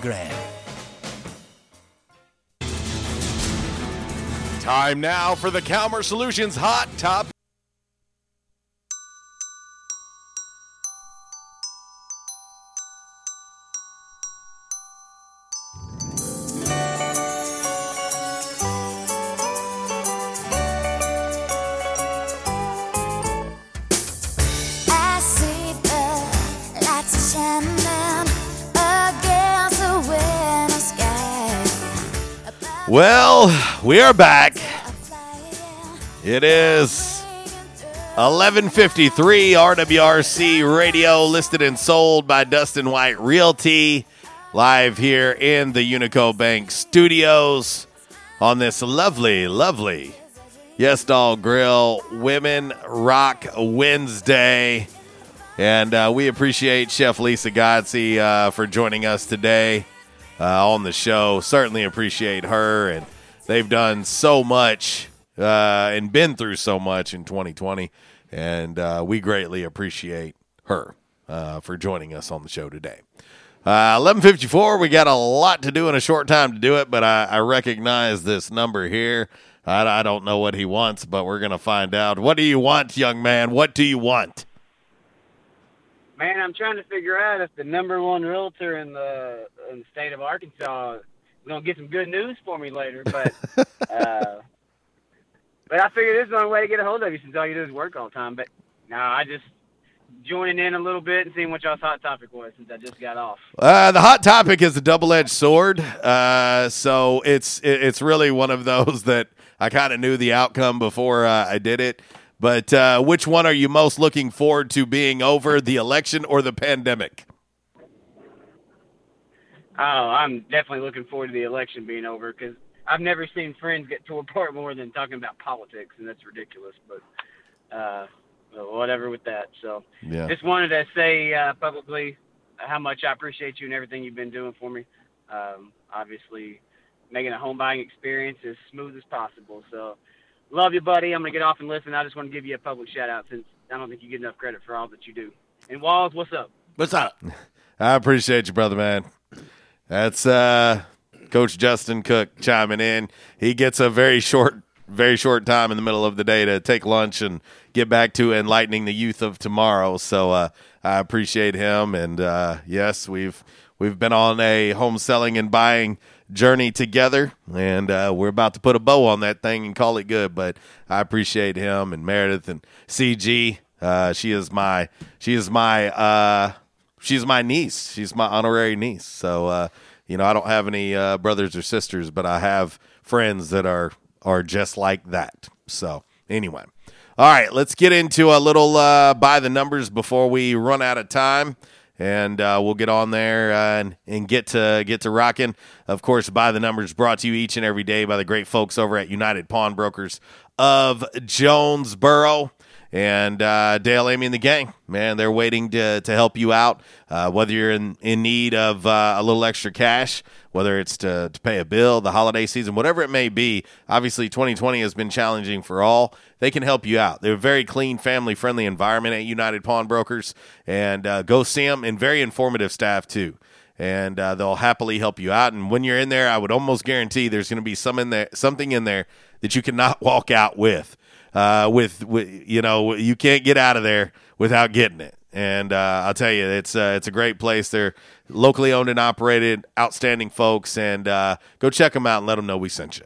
Time now for the Calmer Solutions Hot Top. Well, we are back. It is 1153 RWRC Radio, listed and sold by Dustin White Realty, live here in the Unico Bank studios on this lovely, lovely Yes Dog Grill Women Rock Wednesday. And uh, we appreciate Chef Lisa Godsey uh, for joining us today uh, on the show. Certainly appreciate her. And they've done so much uh, and been through so much in 2020. And uh, we greatly appreciate her uh, for joining us on the show today. Uh, 1154, we got a lot to do in a short time to do it, but I, I recognize this number here. I, I don't know what he wants, but we're going to find out. What do you want, young man? What do you want? Man, I'm trying to figure out if the number one realtor in the in the state of Arkansas is gonna get some good news for me later. But uh, but I figured this is the only way to get a hold of you since all you do is work all the time. But no, I just joining in a little bit and seeing what y'all's hot topic was since I just got off. Uh, the hot topic is a double-edged sword. Uh, so it's it's really one of those that I kind of knew the outcome before uh, I did it. But uh, which one are you most looking forward to being over, the election or the pandemic? Oh, I'm definitely looking forward to the election being over because I've never seen friends get tore apart more than talking about politics, and that's ridiculous. But uh, whatever with that. So Yeah. just wanted to say uh, publicly how much I appreciate you and everything you've been doing for me. Um, obviously, making a home buying experience as smooth as possible. So love you, buddy. I'm gonna get off and listen. I just want to give you a public shout out since I don't think you get enough credit for all that you do. And Walls, what's up? What's up? I appreciate you, brother man. That's uh, Coach Justin Cook chiming in. He gets a very short, very short time in the middle of the day to take lunch and get back to enlightening the youth of tomorrow. So uh, I appreciate him. And uh, yes, we've we've been on a home selling and buying journey together, and uh, we're about to put a bow on that thing and call it good. But I appreciate him and Meredith and CG. Uh, she is my she is my uh, she's my niece. She's my honorary niece. So uh, you know, I don't have any uh, brothers or sisters, but I have friends that are are just like that. So anyway, all right, let's get into a little uh, by the numbers before we run out of time. And uh, we'll get on there uh, and, and get to get to rocking. Of course, by the numbers brought to you each and every day by the great folks over at United Pawnbrokers of Jonesboro and uh, Dale, Amy, and the gang. Man, they're waiting to to help you out. Uh, whether you're in in need of uh, a little extra cash, whether it's to to pay a bill, the holiday season, whatever it may be. Obviously, 2020 has been challenging for all. They can help you out. They're a very clean, family friendly environment at United Pawnbrokers, and uh, go see them. And very informative staff too and uh, they'll happily help you out. And when you're in there, I would almost guarantee there's going to be some in there, something in there that you cannot walk out with. Uh, with, with you know, you can't get out of there without getting it. And uh, I'll tell you, it's uh, it's a great place. They're locally owned and operated, outstanding folks, and uh, go check them out and let them know we sent you.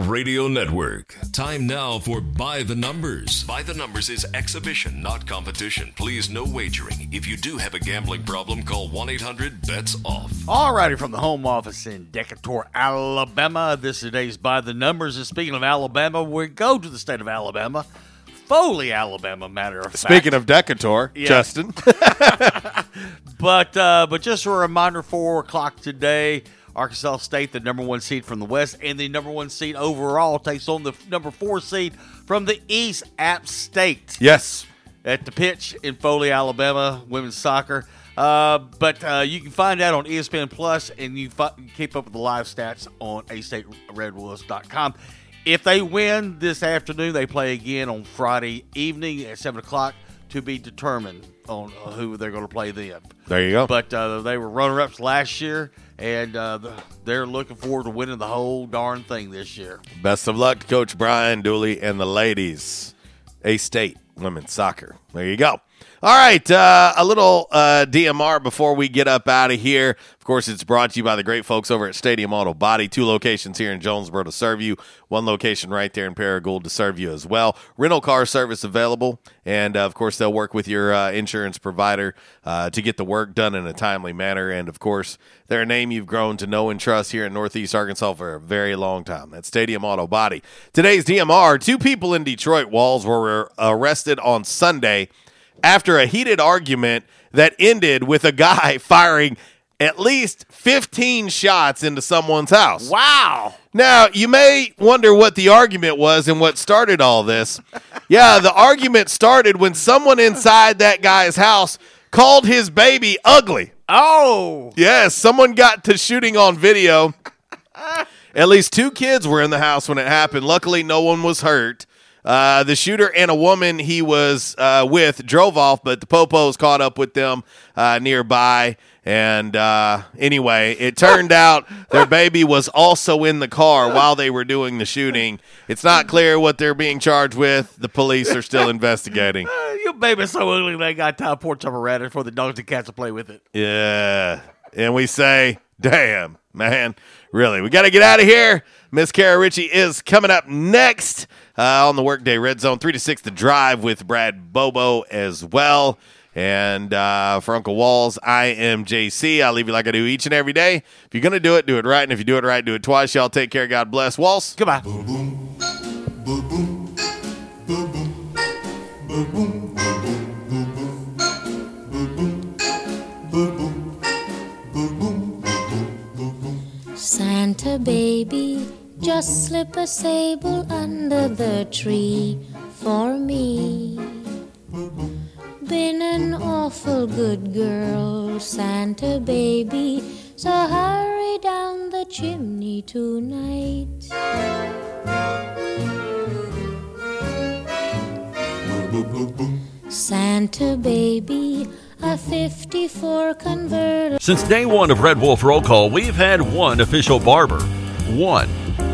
Radio Network. Time now for By the Numbers. By the Numbers is exhibition, not competition. Please, no wagering. If you do have a gambling problem, call 1 800 BETS OFF. Alrighty, from the home office in Decatur, Alabama. This is today's by the numbers. And speaking of Alabama, we go to the state of Alabama, Foley, Alabama. Matter of fact. Speaking of Decatur, Yeah. Justin. but uh, but just a reminder, four o'clock today, Arkansas State, the number one seed from the West, and the number one seed overall, takes on the number four seed from the East, App State. Yes. At the pitch in Foley, Alabama, women's soccer. Uh, but uh, you can find that on ESPN Plus, and you fi- keep up with the live stats on astateredwolves.com. If they win this afternoon, they play again on Friday evening at 7 o'clock to be determined on uh, who they're going to play then. There you go. But uh, they were runner ups last year, and uh, they're looking forward to winning the whole darn thing this year. Best of luck to Coach Brian Dooley and the ladies. A State women's soccer. There you go. All right, uh, a little uh, DMR before we get up out of here. Of course, it's brought to you by the great folks over at Stadium Auto Body. Two locations here in Jonesboro to serve you. One location right there in Paragould to serve you as well. Rental car service available, and uh, of course, they'll work with your uh, insurance provider uh, to get the work done in a timely manner. And of course, they're a name you've grown to know and trust here in Northeast Arkansas for a very long time. That's Stadium Auto Body. Today's DMR: Two people in Detroit Walls were arrested on Sunday after a heated argument that ended with a guy firing at least 15 shots into someone's house. Wow. Now, you may wonder what the argument was and what started all this. yeah, the argument started when someone inside that guy's house called his baby ugly. Oh. Yes, someone got to shooting on video. At least two kids were in the house when it happened. Luckily, no one was hurt. Uh, the shooter and a woman he was uh, with drove off, but the popos caught up with them uh, nearby. And uh, anyway, it turned out their baby was also in the car while they were doing the shooting. It's not clear what they're being charged with. The police are still investigating. Your baby's so ugly they got time porch up around it for the dogs and cats to play with it. Yeah. And we say, damn, man. Really, we got to get out of here. Miss Kara Ritchie is coming up next uh, on the Workday Red Zone, 3 to 6, The Drive with Brad Bobo as well. And uh, for Uncle Walls, I am JC. I'll leave you like I do each and every day. If you're going to do it, do it right. And if you do it right, do it twice. Y'all take care. God bless. Walls. Goodbye. Santa baby, just slip a sable under the tree for me. Been an awful good girl, Santa baby, so hurry down the chimney tonight. Santa baby, a 54 converter. Since day one of Red Wolf Roll Call, we've had one official barber. One.